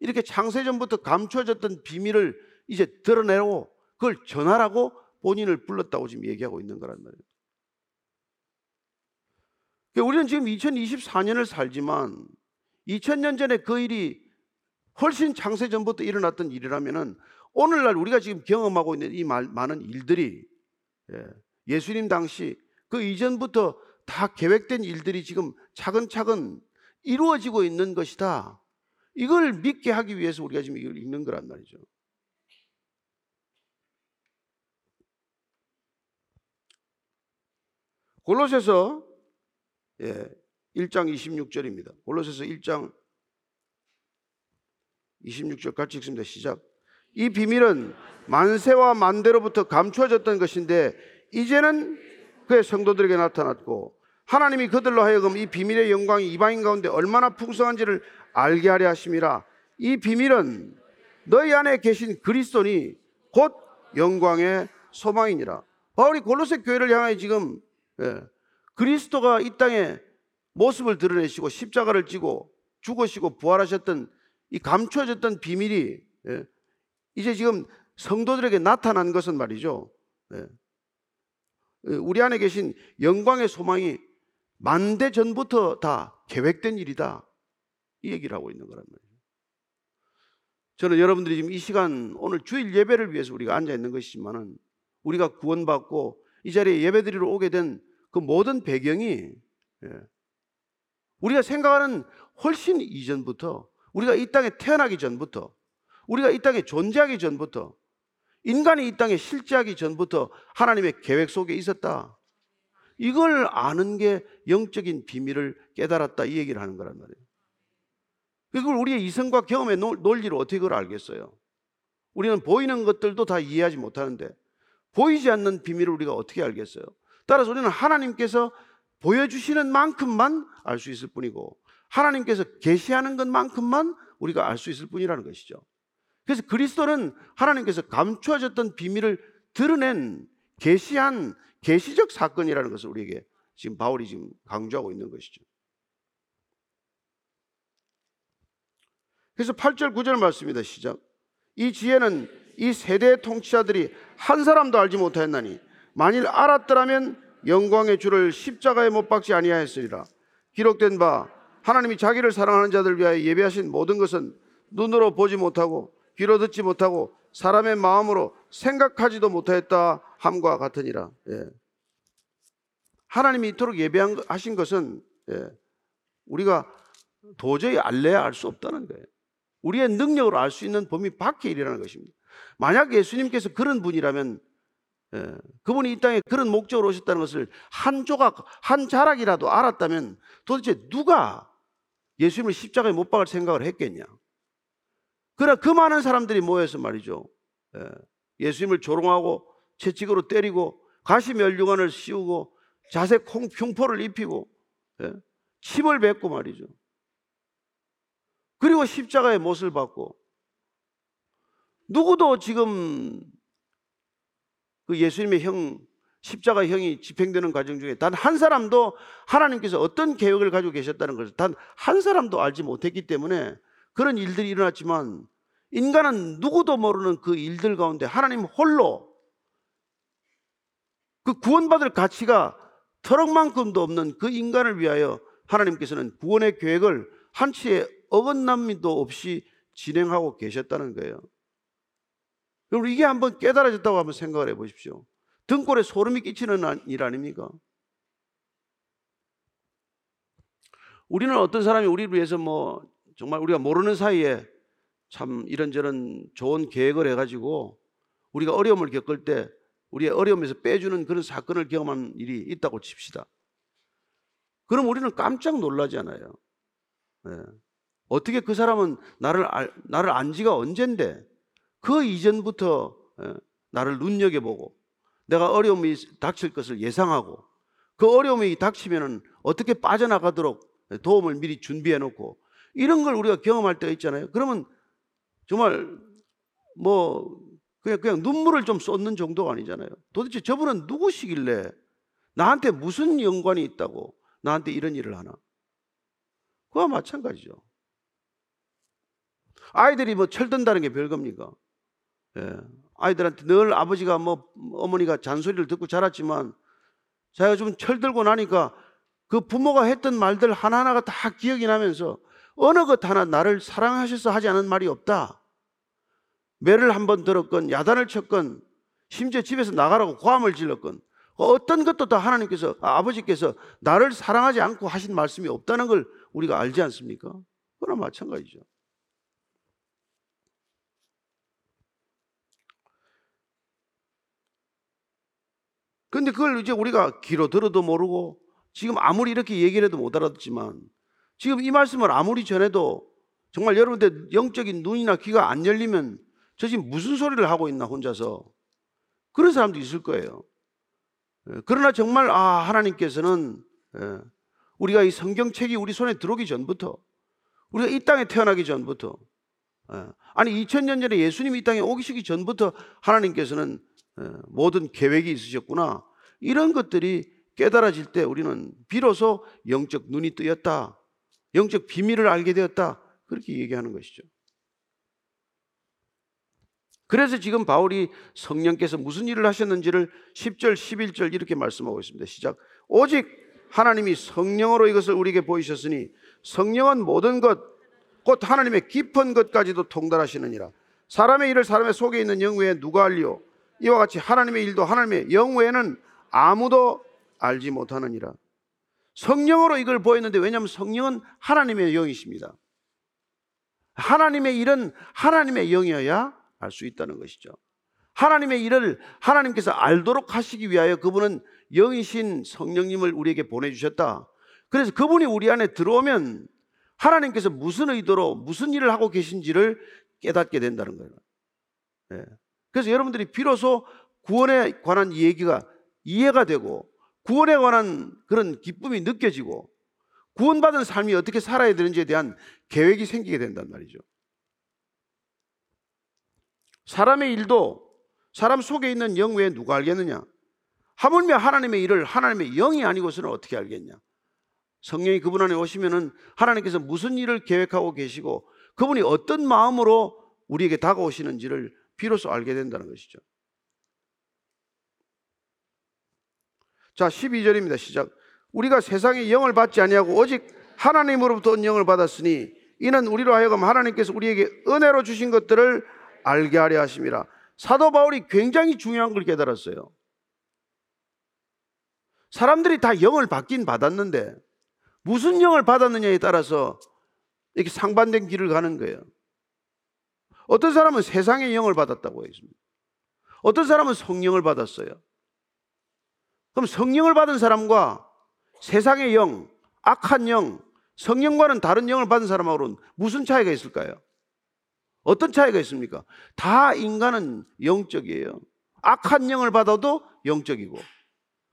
이렇게 창세전부터 감춰졌던 비밀을 이제 드러내고 그걸 전하라고 본인을 불렀다고 지금 얘기하고 있는 거란 말이에요. 그러니까 우리는 지금 2024년을 살지만 2000년 전에 그 일이 훨씬 창세 전부터 일어났던 일이라면은 오늘날 우리가 지금 경험하고 있는 이 많은 일들이 예, 수님 당시 그 이전부터 다 계획된 일들이 지금 차근차근 이루어지고 있는 것이다. 이걸 믿게 하기 위해서 우리가 지금 이걸 읽는 거란 말이죠. 골로새서 예, 1장 26절입니다. 골로새서 1장 26절 같이 읽습니다. 시작. 이 비밀은 만세와 만대로부터 감추어졌던 것인데 이제는 그의 성도들에게 나타났고 하나님이 그들로 하여금 이 비밀의 영광이 이방인 가운데 얼마나 풍성한지를 알게 하려 하심이라. 이 비밀은 너희 안에 계신 그리스도니 곧 영광의 소망이니라. 바울이 골로새 교회를 향하여 지금 예, 그리스도가 이 땅에 모습을 드러내시고 십자가를 지고 죽으시고 부활하셨던 이 감추어졌던 비밀이 예, 이제 지금 성도들에게 나타난 것은 말이죠. 예, 우리 안에 계신 영광의 소망이 만대 전부터 다 계획된 일이다. 이 얘기를 하고 있는 거란 말이에요. 저는 여러분들이 지금 이 시간 오늘 주일 예배를 위해서 우리가 앉아 있는 것이지만은 우리가 구원받고 이 자리에 예배드리러 오게 된 그 모든 배경이 예, 우리가 생각하는 훨씬 이전부터 우리가 이 땅에 태어나기 전부터 우리가 이 땅에 존재하기 전부터 인간이 이 땅에 실제하기 전부터 하나님의 계획 속에 있었다. 이걸 아는 게 영적인 비밀을 깨달았다 이 얘기를 하는 거란 말이에요. 그걸 우리의 이성과 경험의 논리로 어떻게 그걸 알겠어요? 우리는 보이는 것들도 다 이해하지 못하는데 보이지 않는 비밀을 우리가 어떻게 알겠어요? 따라서 우리는 하나님께서 보여주시는 만큼만 알 수 있을 뿐이고 하나님께서 계시하는 것만큼만 우리가 알 수 있을 뿐이라는 것이죠. 그래서 그리스도는 하나님께서 감추어졌던 비밀을 드러낸 계시한 계시적 사건이라는 것을 우리에게 지금 바울이 지금 강조하고 있는 것이죠. 그래서 8절 9절 말씀입니다. 시작. 이 지혜는 이 세대의 통치자들이 한 사람도 알지 못하였나니 만일 알았더라면 영광의 주를 십자가에 못 박지 아니하였으리라. 기록된 바 하나님이 자기를 사랑하는 자들 위하여 예배하신 모든 것은 눈으로 보지 못하고 귀로 듣지 못하고 사람의 마음으로 생각하지도 못하였다 함과 같으니라. 예. 하나님이 이토록 예배하신 것은 예. 우리가 도저히 알래야 알 수 없다는 거예요. 우리의 능력으로 알 수 있는 범위 밖의 일이라는 것입니다. 만약 예수님께서 그런 분이라면 예, 그분이 이 땅에 그런 목적으로 오셨다는 것을 한 조각, 한 자락이라도 알았다면 도대체 누가 예수님을 십자가에 못 박을 생각을 했겠냐? 그러나 그 많은 사람들이 모여서 말이죠. 예, 예수님을 조롱하고 채찍으로 때리고 가시 멸류관을 씌우고 자세 콩 흉포를 입히고 예, 침을 뱉고 말이죠. 그리고 십자가의 못을 받고 누구도 지금 그 예수님의 형 십자가 형이 집행되는 과정 중에 단 한 사람도 하나님께서 어떤 계획을 가지고 계셨다는 것을 단 한 사람도 알지 못했기 때문에 그런 일들이 일어났지만 인간은 누구도 모르는 그 일들 가운데 하나님 홀로 그 구원받을 가치가 터럭만큼도 없는 그 인간을 위하여 하나님께서는 구원의 계획을 한치의 어긋남도 없이 진행하고 계셨다는 거예요. 여러분 이게 한번 깨달아졌다고 한번 생각을 해 보십시오. 등골에 소름이 끼치는 일 아닙니까? 우리는 어떤 사람이 우리를 위해서 뭐 정말 우리가 모르는 사이에 참 이런저런 좋은 계획을 해가지고 우리가 어려움을 겪을 때 우리의 어려움에서 빼주는 그런 사건을 경험한 일이 있다고 칩시다. 그럼 우리는 깜짝 놀라잖아요. 네. 어떻게 그 사람은 나를 알, 나를 안 지가 언젠데 그 이전부터 예, 나를 눈여겨보고 내가 어려움이 닥칠 것을 예상하고 그 어려움이 닥치면 어떻게 빠져나가도록 도움을 미리 준비해 놓고 이런 걸 우리가 경험할 때가 있잖아요. 그러면 정말 뭐 그냥 그냥 눈물을 좀 쏟는 정도가 아니잖아요. 도대체 저분은 누구시길래 나한테 무슨 연관이 있다고 나한테 이런 일을 하나? 그와 마찬가지죠. 아이들이 뭐 철든다는 게 별겁니까? 예. 아이들한테 늘 아버지가 뭐 어머니가 잔소리를 듣고 자랐지만 자기가 좀 철들고 나니까 그 부모가 했던 말들 하나하나가 다 기억이 나면서 어느 것 하나 나를 사랑하셔서 하지 않은 말이 없다. 매를 한 번 들었건 야단을 쳤건 심지어 집에서 나가라고 고함을 질렀건 어떤 것도 다 하나님께서 아, 버지께서 나를 사랑하지 않고 하신 말씀이 없다는 걸 우리가 알지 않습니까? 그거나 마찬가지죠. 근데 그걸 이제 우리가 귀로 들어도 모르고 지금 아무리 이렇게 얘기를 해도 못 알아듣지만 지금 이 말씀을 아무리 전해도 정말 여러분들 영적인 눈이나 귀가 안 열리면 저 지금 무슨 소리를 하고 있나 혼자서 그런 사람도 있을 거예요. 예, 그러나 정말 아 하나님께서는 예, 우리가 이 성경책이 우리 손에 들어오기 전부터 우리가 이 땅에 태어나기 전부터 예, 아니 2000년 전에 예수님이 이 땅에 오시기 전부터 하나님께서는 예, 모든 계획이 있으셨구나. 이런 것들이 깨달아질 때 우리는 비로소 영적 눈이 뜨였다. 영적 비밀을 알게 되었다. 그렇게 얘기하는 것이죠. 그래서 지금 바울이 성령께서 무슨 일을 하셨는지를 10절, 11절 이렇게 말씀하고 있습니다. 시작. 오직 하나님이 성령으로 이것을 우리에게 보이셨으니 성령은 모든 것, 곧 하나님의 깊은 것까지도 통달하시느니라. 사람의 일을 사람의 속에 있는 영 외에 누가 알리오? 이와 같이 하나님의 일도 하나님의 영 외에는 아무도 알지 못하느니라. 성령으로 이걸 보였는데 왜냐하면 성령은 하나님의 영이십니다. 하나님의 일은 하나님의 영이어야 알 수 있다는 것이죠. 하나님의 일을 하나님께서 알도록 하시기 위하여 그분은 영이신 성령님을 우리에게 보내주셨다. 그래서 그분이 우리 안에 들어오면 하나님께서 무슨 의도로 무슨 일을 하고 계신지를 깨닫게 된다는 거예요. 네. 그래서 여러분들이 비로소 구원에 관한 얘기가 이해가 되고 구원에 관한 그런 기쁨이 느껴지고 구원받은 삶이 어떻게 살아야 되는지에 대한 계획이 생기게 된단 말이죠. 사람의 일도 사람 속에 있는 영 외에 누가 알겠느냐? 하물며 하나님의 일을 하나님의 영이 아니고서는 어떻게 알겠냐? 성령이 그분 안에 오시면은 하나님께서 무슨 일을 계획하고 계시고 그분이 어떤 마음으로 우리에게 다가오시는지를 비로소 알게 된다는 것이죠. 자, 12절입니다. 시작. 우리가 세상의 영을 받지 아니하고 오직 하나님으로부터 온 영을 받았으니 이는 우리로 하여금 하나님께서 우리에게 은혜로 주신 것들을 알게 하려 하심이라. 사도 바울이 굉장히 중요한 걸 깨달았어요. 사람들이 다 영을 받긴 받았는데 무슨 영을 받았느냐에 따라서 이렇게 상반된 길을 가는 거예요. 어떤 사람은 세상의 영을 받았다고 했습니다. 어떤 사람은 성령을 받았어요. 그럼 성령을 받은 사람과 세상의 영, 악한 영, 성령과는 다른 영을 받은 사람하고는 무슨 차이가 있을까요? 어떤 차이가 있습니까? 다 인간은 영적이에요. 악한 영을 받아도 영적이고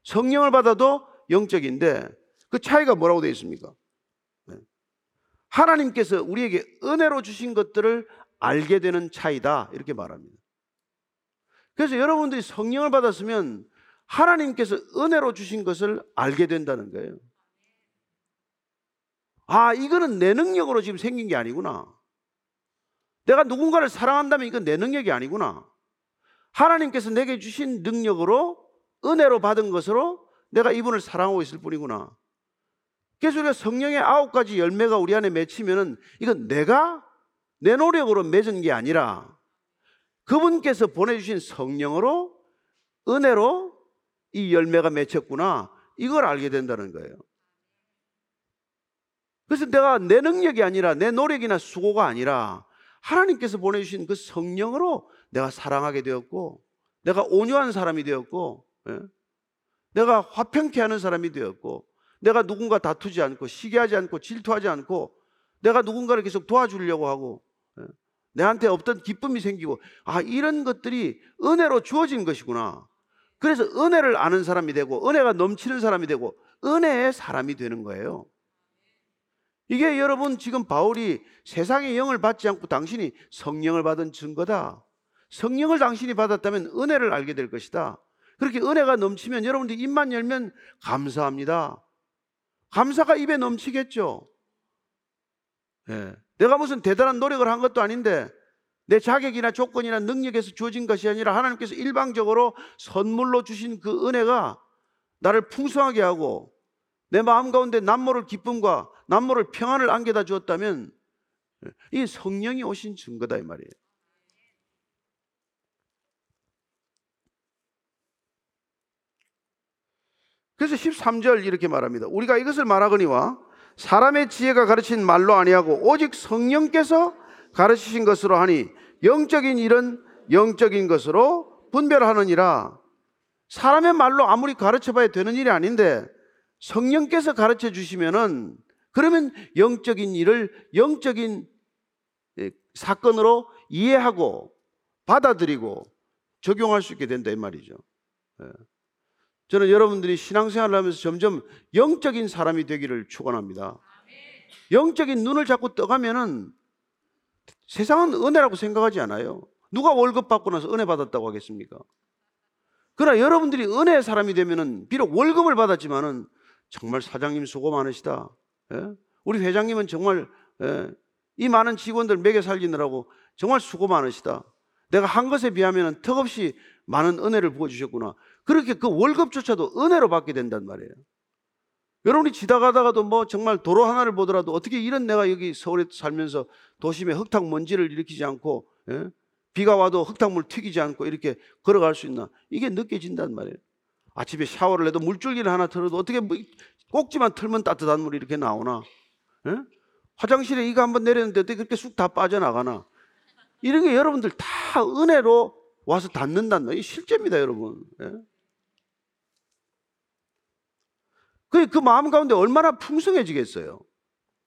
성령을 받아도 영적인데 그 차이가 뭐라고 되어 있습니까? 네. 하나님께서 우리에게 은혜로 주신 것들을 알게 되는 차이다 이렇게 말합니다. 그래서 여러분들이 성령을 받았으면 하나님께서 은혜로 주신 것을 알게 된다는 거예요. 아, 이거는 내 능력으로 지금 생긴 게 아니구나. 내가 누군가를 사랑한다면 이건 내 능력이 아니구나. 하나님께서 내게 주신 능력으로 은혜로 받은 것으로 내가 이분을 사랑하고 있을 뿐이구나. 그래서 우리가 성령의 아홉 가지 열매가 우리 안에 맺히면은 이건 내가 내 노력으로 맺은 게 아니라 그분께서 보내주신 성령으로 은혜로 이 열매가 맺혔구나. 이걸 알게 된다는 거예요. 그래서 내가 내 능력이 아니라 내 노력이나 수고가 아니라 하나님께서 보내주신 그 성령으로 내가 사랑하게 되었고 내가 온유한 사람이 되었고 예? 내가 화평케 하는 사람이 되었고 내가 누군가 다투지 않고 시기하지 않고 질투하지 않고 내가 누군가를 계속 도와주려고 하고 예? 내한테 없던 기쁨이 생기고 아 이런 것들이 은혜로 주어진 것이구나 그래서 은혜를 아는 사람이 되고 은혜가 넘치는 사람이 되고 은혜의 사람이 되는 거예요. 이게 여러분 지금 바울이 세상의 영을 받지 않고 당신이 성령을 받은 증거다. 성령을 당신이 받았다면 은혜를 알게 될 것이다. 그렇게 은혜가 넘치면 여러분들 입만 열면 감사합니다. 감사가 입에 넘치겠죠. 예. 내가 무슨 대단한 노력을 한 것도 아닌데 내 자격이나 조건이나 능력에서 주어진 것이 아니라 하나님께서 일방적으로 선물로 주신 그 은혜가 나를 풍성하게 하고 내 마음 가운데 남모를 기쁨과 남모를 평안을 안겨다 주었다면 이 성령이 오신 증거다 이 말이에요. 그래서 13절 이렇게 말합니다. 우리가 이것을 말하거니와 사람의 지혜가 가르친 말로 아니하고 오직 성령께서 가르치신 것으로 하니 영적인 일은 영적인 것으로 분별하느니라. 사람의 말로 아무리 가르쳐 봐야 되는 일이 아닌데 성령께서 가르쳐 주시면은 그러면 영적인 일을 영적인 예, 사건으로 이해하고 받아들이고 적용할 수 있게 된다 이 말이죠. 예. 저는 여러분들이 신앙생활을 하면서 점점 영적인 사람이 되기를 축원합니다. 영적인 눈을 자꾸 떠가면은 세상은 은혜라고 생각하지 않아요. 누가 월급 받고 나서 은혜 받았다고 하겠습니까? 그러나 여러분들이 은혜의 사람이 되면은 비록 월급을 받았지만은 정말 사장님 수고 많으시다. 예? 우리 회장님은 정말 예, 이 많은 직원들 먹여 살리느라고 정말 수고 많으시다. 내가 한 것에 비하면 턱없이 많은 은혜를 부어주셨구나. 그렇게 그 월급조차도 은혜로 받게 된단 말이에요. 여러분이 지나가다가도 뭐 정말 도로 하나를 보더라도 어떻게 이런 내가 여기 서울에 살면서 도심에 흙탕 먼지를 일으키지 않고 예? 비가 와도 흙탕물 튀기지 않고 이렇게 걸어갈 수 있나 이게 느껴진단 말이에요. 아침에 샤워를 해도 물줄기를 하나 틀어도 어떻게 뭐 꼭지만 틀면 따뜻한 물이 이렇게 나오나? 예? 화장실에 이거 한번 내렸는데 어떻게 그렇게 쑥 다 빠져나가나? 이런 게 여러분들 다 은혜로 와서 닿는단 말이에요. 실제입니다, 여러분. 예? 그, 그 마음 가운데 얼마나 풍성해지겠어요?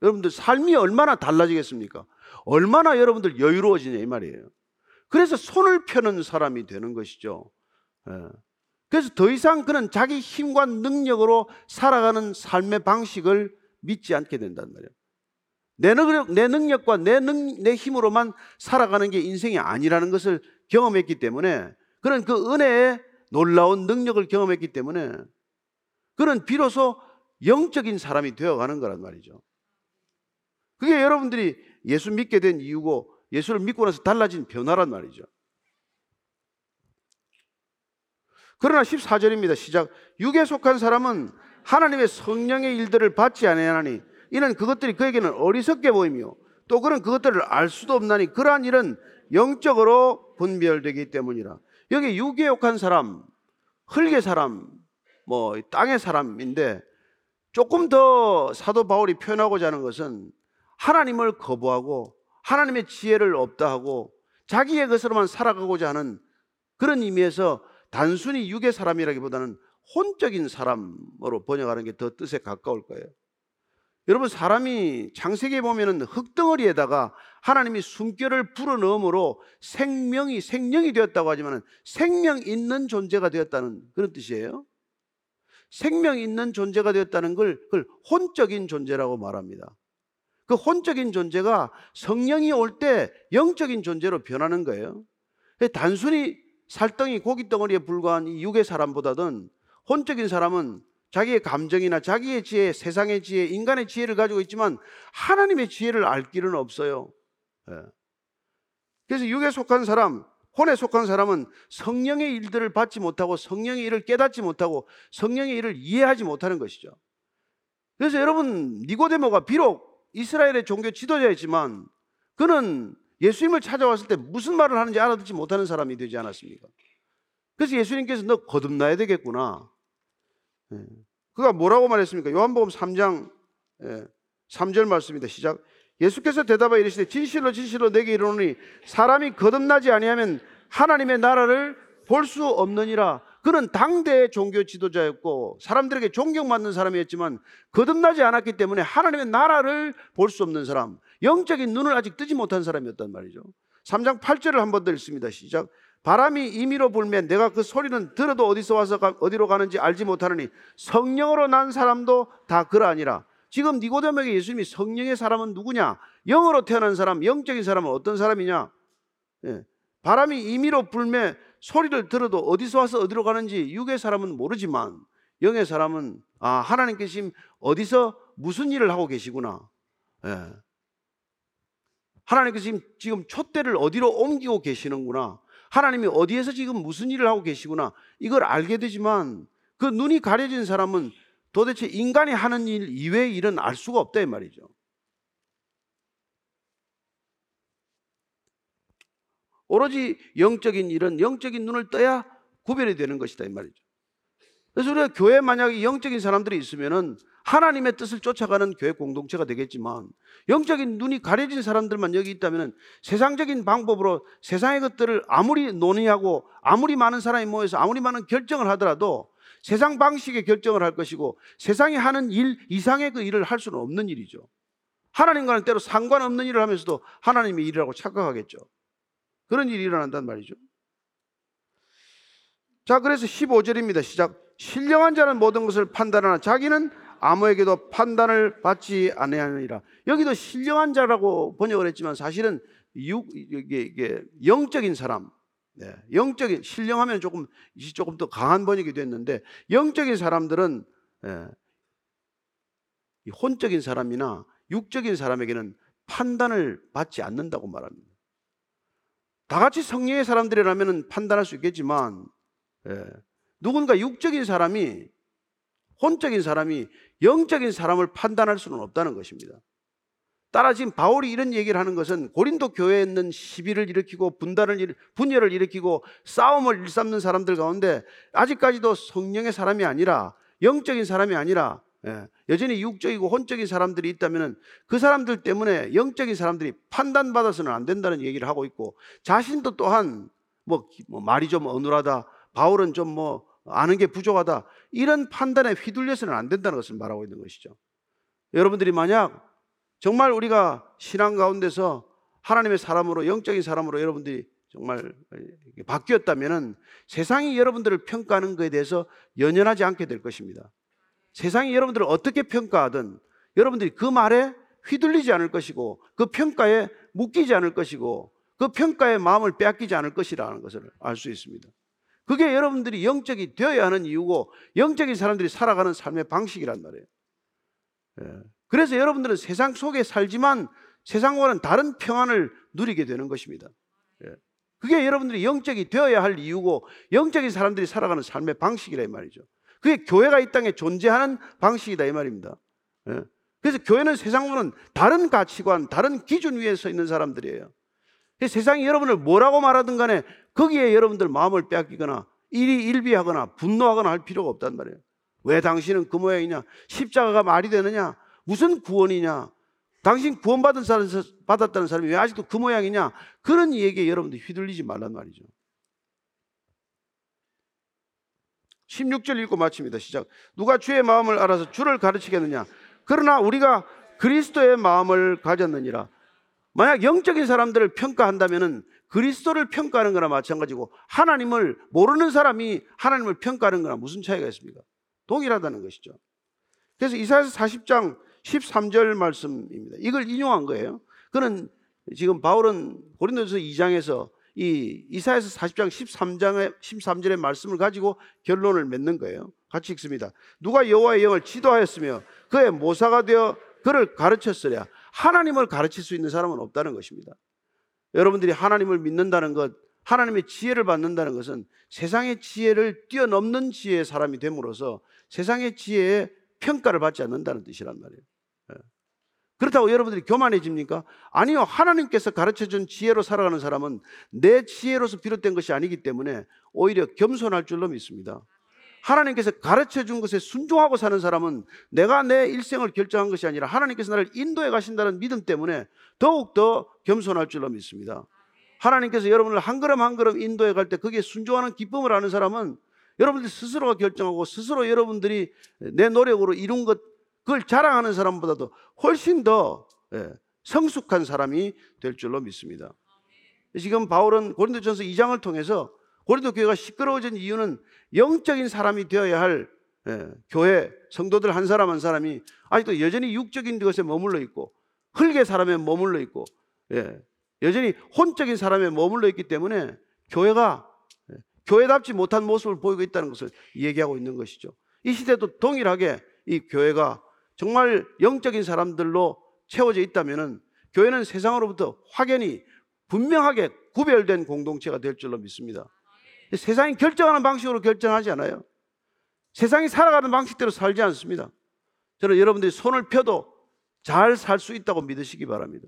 여러분들 삶이 얼마나 달라지겠습니까? 얼마나 여러분들 여유로워지냐 이 말이에요. 그래서 손을 펴는 사람이 되는 것이죠. 예. 그래서 더 이상 그는 자기 힘과 능력으로 살아가는 삶의 방식을 믿지 않게 된단 말이에요. 내 능력, 내 능력과 내, 능, 내 힘으로만 살아가는 게 인생이 아니라는 것을 경험했기 때문에 그는 그 은혜의 놀라운 능력을 경험했기 때문에 그는 비로소 영적인 사람이 되어가는 거란 말이죠. 그게 여러분들이 예수 믿게 된 이유고 예수를 믿고 나서 달라진 변화란 말이죠. 그러나 14절입니다. 시작. 육에 속한 사람은 하나님의 성령의 일들을 받지 아니하니 이는 그것들이 그에게는 어리석게 보이며 또 그는 그것들을 알 수도 없나니 그러한 일은 영적으로 분별되기 때문이라. 여기 육에 속한 사람, 흙의 사람, 뭐 땅의 사람인데 조금 더 사도 바울이 표현하고자 하는 것은 하나님을 거부하고 하나님의 지혜를 없다 하고 자기의 것으로만 살아가고자 하는 그런 의미에서 단순히 육의 사람이라기보다는 혼적인 사람으로 번역하는 게 더 뜻에 가까울 거예요. 여러분 사람이 창세기에 보면은 흙덩어리에다가 하나님이 숨결을 불어넣음으로 생명이 생명이 되었다고 하지만 생명 있는 존재가 되었다는 그런 뜻이에요. 생명 있는 존재가 되었다는 걸 그걸 혼적인 존재라고 말합니다. 그 혼적인 존재가 성령이 올 때 영적인 존재로 변하는 거예요. 단순히 살덩이 고기 덩어리에 불과한 이 육의 사람보다는 혼적인 사람은 자기의 감정이나 자기의 지혜, 세상의 지혜, 인간의 지혜를 가지고 있지만 하나님의 지혜를 알 길은 없어요. 예. 그래서 육에 속한 사람, 혼에 속한 사람은 성령의 일들을 받지 못하고 성령의 일을 깨닫지 못하고 성령의 일을 이해하지 못하는 것이죠. 그래서 여러분 니고데모가 비록 이스라엘의 종교 지도자였지만 그는 예수님을 찾아왔을 때 무슨 말을 하는지 알아듣지 못하는 사람이 되지 않았습니까? 그래서 예수님께서 너 거듭나야 되겠구나. 예. 그가 뭐라고 말했습니까? 요한복음 3장 3절 예, 말씀입니다. 시작. 예수께서 대답하여 이르시되 진실로 진실로 내게 이르노니 사람이 거듭나지 아니하면 하나님의 나라를 볼 수 없느니라. 그는 당대의 종교 지도자였고 사람들에게 존경받는 사람이었지만 거듭나지 않았기 때문에 하나님의 나라를 볼 수 없는 사람, 영적인 눈을 아직 뜨지 못한 사람이었단 말이죠. 3장 8절을 한 번 더 읽습니다. 시작. 바람이 임의로 불면 내가 그 소리는 들어도 어디서 와서 가, 어디로 가는지 알지 못하느니 성령으로 난 사람도 다 그러하니라. 지금 니고데모에게 예수님이 성령의 사람은 누구냐? 영으로 태어난 사람, 영적인 사람은 어떤 사람이냐? 예. 바람이 임의로 불매 소리를 들어도 어디서 와서 어디로 가는지 육의 사람은 모르지만 영의 사람은 아 하나님께서 지금 어디서 무슨 일을 하고 계시구나. 예. 하나님께서 지금 지금 촛대를 어디로 옮기고 계시는구나. 하나님이 어디에서 지금 무슨 일을 하고 계시구나. 이걸 알게 되지만 그 눈이 가려진 사람은 도대체 인간이 하는 일 이외의 일은 알 수가 없다 이 말이죠. 오로지 영적인 일은 영적인 눈을 떠야 구별이 되는 것이다 이 말이죠. 그래서 우리가 교회 만약에 영적인 사람들이 있으면은 하나님의 뜻을 쫓아가는 교회 공동체가 되겠지만 영적인 눈이 가려진 사람들만 여기 있다면 세상적인 방법으로 세상의 것들을 아무리 논의하고 아무리 많은 사람이 모여서 아무리 많은 결정을 하더라도 세상 방식의 결정을 할 것이고 세상이 하는 일 이상의 그 일을 할 수는 없는 일이죠. 하나님과는 때로 상관없는 일을 하면서도 하나님의 일이라고 착각하겠죠. 그런 일이 일어난단 말이죠. 자, 그래서 15절입니다. 시작. 신령한 자는 모든 것을 판단하나 자기는 아무에게도 판단을 받지 아니하니라. 여기도 신령한 자라고 번역을 했지만 사실은 육, 이게, 이게 영적인 사람, 네, 영적인 신령하면 조금 조금 더 강한 번역이 됐는데 영적인 사람들은 예, 혼적인 사람이나 육적인 사람에게는 판단을 받지 않는다고 말합니다. 다 같이 성령의 사람들이라면 판단할 수 있겠지만 예, 누군가 육적인 사람이 혼적인 사람이 영적인 사람을 판단할 수는 없다는 것입니다. 따라 지금 바울이 이런 얘기를 하는 것은 고린도 교회에 있는 시비를 일으키고 분단을 분열을 일으키고 싸움을 일삼는 사람들 가운데 아직까지도 성령의 사람이 아니라 영적인 사람이 아니라 예, 여전히 육적이고 혼적인 사람들이 있다면 그 사람들 때문에 영적인 사람들이 판단받아서는 안 된다는 얘기를 하고 있고 자신도 또한 뭐, 뭐 말이 좀 어눌하다 바울은 좀뭐 아는 게 부족하다 이런 판단에 휘둘려서는 안 된다는 것을 말하고 있는 것이죠. 여러분들이 만약 정말 우리가 신앙 가운데서 하나님의 사람으로 영적인 사람으로 여러분들이 정말 바뀌었다면은 세상이 여러분들을 평가하는 것에 대해서 연연하지 않게 될 것입니다. 세상이 여러분들을 어떻게 평가하든 여러분들이 그 말에 휘둘리지 않을 것이고 그 평가에 묶이지 않을 것이고 그 평가에 마음을 빼앗기지 않을 것이라는 것을 알 수 있습니다. 그게 여러분들이 영적이 되어야 하는 이유고 영적인 사람들이 살아가는 삶의 방식이란 말이에요. 예. 그래서 여러분들은 세상 속에 살지만 세상과는 다른 평안을 누리게 되는 것입니다. 예. 그게 여러분들이 영적이 되어야 할 이유고 영적인 사람들이 살아가는 삶의 방식이라 이 말이죠. 그게 교회가 이 땅에 존재하는 방식이다 이 말입니다. 예. 그래서 교회는 세상과는 다른 가치관, 다른 기준 위에 서 있는 사람들이에요. 세상이 여러분을 뭐라고 말하든 간에 거기에 여러분들 마음을 빼앗기거나 일이 일비하거나 분노하거나 할 필요가 없단 말이에요. 왜 당신은 그 모양이냐? 십자가가 말이 되느냐? 무슨 구원이냐? 당신 구원받은 사람, 받았다는 사람이 왜 아직도 그 모양이냐? 그런 얘기에 여러분들 휘둘리지 말란 말이죠. 16절 읽고 마칩니다. 시작. 누가 주의 마음을 알아서 주를 가르치겠느냐? 그러나 우리가 그리스도의 마음을 가졌느니라. 만약 영적인 사람들을 평가한다면은 그리스도를 평가하는 거나 마찬가지고 하나님을 모르는 사람이 하나님을 평가하는 거나 무슨 차이가 있습니까? 동일하다는 것이죠. 그래서 이사야서 40장 13절 말씀입니다. 이걸 인용한 거예요. 그는 지금 바울은 고린도서 2장에서 이 이사야서 40장 13장의 13절의 말씀을 가지고 결론을 맺는 거예요. 같이 읽습니다. 누가 여호와의 영을 지도하였으며 그의 모사가 되어 그를 가르쳤으랴. 하나님을 가르칠 수 있는 사람은 없다는 것입니다. 여러분들이 하나님을 믿는다는 것, 하나님의 지혜를 받는다는 것은 세상의 지혜를 뛰어넘는 지혜의 사람이 됨으로써 세상의 지혜에 평가를 받지 않는다는 뜻이란 말이에요. 예. 그렇다고 여러분들이 교만해집니까? 아니요. 하나님께서 가르쳐 준 지혜로 살아가는 사람은 내 지혜로서 비롯된 것이 아니기 때문에 오히려 겸손할 줄로 믿습니다. 하나님께서 가르쳐 준 것에 순종하고 사는 사람은 내가 내 일생을 결정한 것이 아니라 하나님께서 나를 인도해 가신다는 믿음 때문에 더욱더 겸손할 줄로 믿습니다. 하나님께서 여러분을 한 걸음 한 걸음 인도해 갈 때 거기에 순종하는 기쁨을 아는 사람은 여러분들 스스로가 결정하고 스스로 여러분들이 내 노력으로 이룬 것 그걸 자랑하는 사람보다도 훨씬 더 예, 성숙한 사람이 될 줄로 믿습니다. 지금 바울은 고린도전서 2장을 통해서 고린도 교회가 시끄러워진 이유는 영적인 사람이 되어야 할 예, 교회 성도들 한 사람 한 사람이 아직도 여전히 육적인 것에 머물러 있고 흙의 사람에 머물러 있고 예, 여전히 혼적인 사람에 머물러 있기 때문에 교회가 예, 교회답지 못한 모습을 보이고 있다는 것을 얘기하고 있는 것이죠. 이 시대도 동일하게 이 교회가 정말 영적인 사람들로 채워져 있다면 교회는 세상으로부터 확연히 분명하게 구별된 공동체가 될 줄로 믿습니다. 세상이 결정하는 방식으로 결정하지 않아요. 세상이 살아가는 방식대로 살지 않습니다. 저는 여러분들이 손을 펴도 잘 살 수 있다고 믿으시기 바랍니다.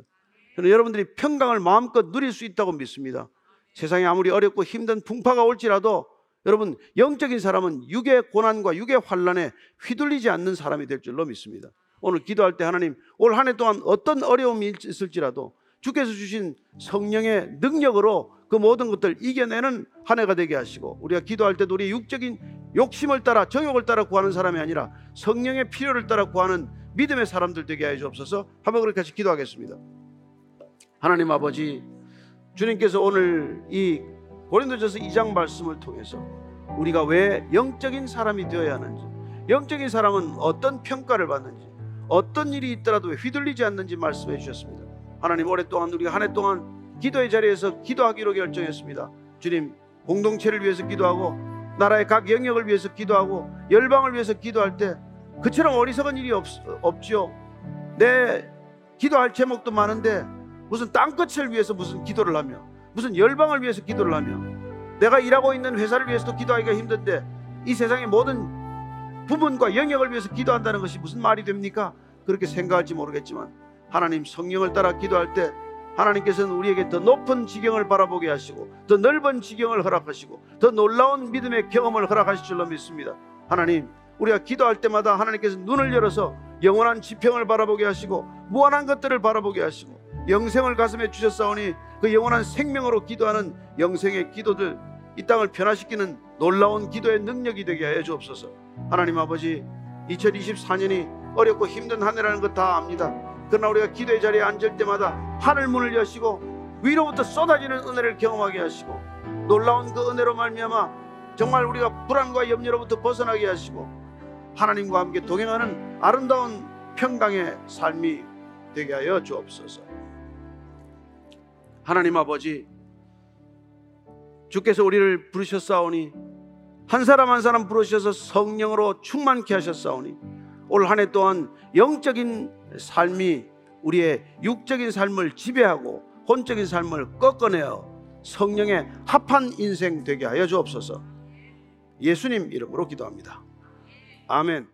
저는 여러분들이 평강을 마음껏 누릴 수 있다고 믿습니다. 세상이 아무리 어렵고 힘든 풍파가 올지라도 여러분 영적인 사람은 육의 고난과 육의 환란에 휘둘리지 않는 사람이 될 줄로 믿습니다. 오늘 기도할 때 하나님 올 한 해 동안 어떤 어려움이 있을지라도 주께서 주신 성령의 능력으로 그 모든 것들 이겨내는 한 해가 되게 하시고 우리가 기도할 때도 우리 육적인 욕심을 따라 정욕을 따라 구하는 사람이 아니라 성령의 필요를 따라 구하는 믿음의 사람들 되게 하여 주옵소서. 한번 그렇게 같이 기도하겠습니다. 하나님 아버지 주님께서 오늘 이 고린도전서 2장 말씀을 통해서 우리가 왜 영적인 사람이 되어야 하는지 영적인 사람은 어떤 평가를 받는지 어떤 일이 있더라도 휘둘리지 않는지 말씀해 주셨습니다. 하나님 오랫동안 우리가 한 해 동안 기도의 자리에서 기도하기로 결정했습니다. 주님, 공동체를 위해서 기도하고 나라의 각 영역을 위해서 기도하고 열방을 위해서 기도할 때 그처럼 어리석은 일이 없, 없지요. 내 기도할 제목도 많은데 무슨 땅끝을 위해서 무슨 기도를 하며 무슨 열방을 위해서 기도를 하며 내가 일하고 있는 회사를 위해서도 기도하기가 힘든데 이 세상의 모든 부분과 영역을 위해서 기도한다는 것이 무슨 말이 됩니까? 그렇게 생각할지 모르겠지만 하나님 성령을 따라 기도할 때 하나님께서는 우리에게 더 높은 지경을 바라보게 하시고 더 넓은 지경을 허락하시고 더 놀라운 믿음의 경험을 허락하실 줄로 믿습니다. 하나님 우리가 기도할 때마다 하나님께서 눈을 열어서 영원한 지평을 바라보게 하시고 무한한 것들을 바라보게 하시고 영생을 가슴에 주셨사오니 그 영원한 생명으로 기도하는 영생의 기도들 이 땅을 변화시키는 놀라운 기도의 능력이 되게 하여 주옵소서. 하나님 아버지 2024년이 어렵고 힘든 한 해라는 것 다 압니다. 그러나 우리가 기도의 자리에 앉을 때마다 하늘 문을 여시고 위로부터 쏟아지는 은혜를 경험하게 하시고 놀라운 그 은혜로 말미암아 정말 우리가 불안과 염려로부터 벗어나게 하시고 하나님과 함께 동행하는 아름다운 평강의 삶이 되게 하여 주옵소서. 하나님 아버지 주께서 우리를 부르셨사오니 한 사람 한 사람 부르셔서 성령으로 충만케 하셨사오니 올 한해 동안 영적인 삶이 우리의 육적인 삶을 지배하고 혼적인 삶을 꺾어내어 성령의 합한 인생 되게 하여 주옵소서. 예수님 이름으로 기도합니다. 아멘.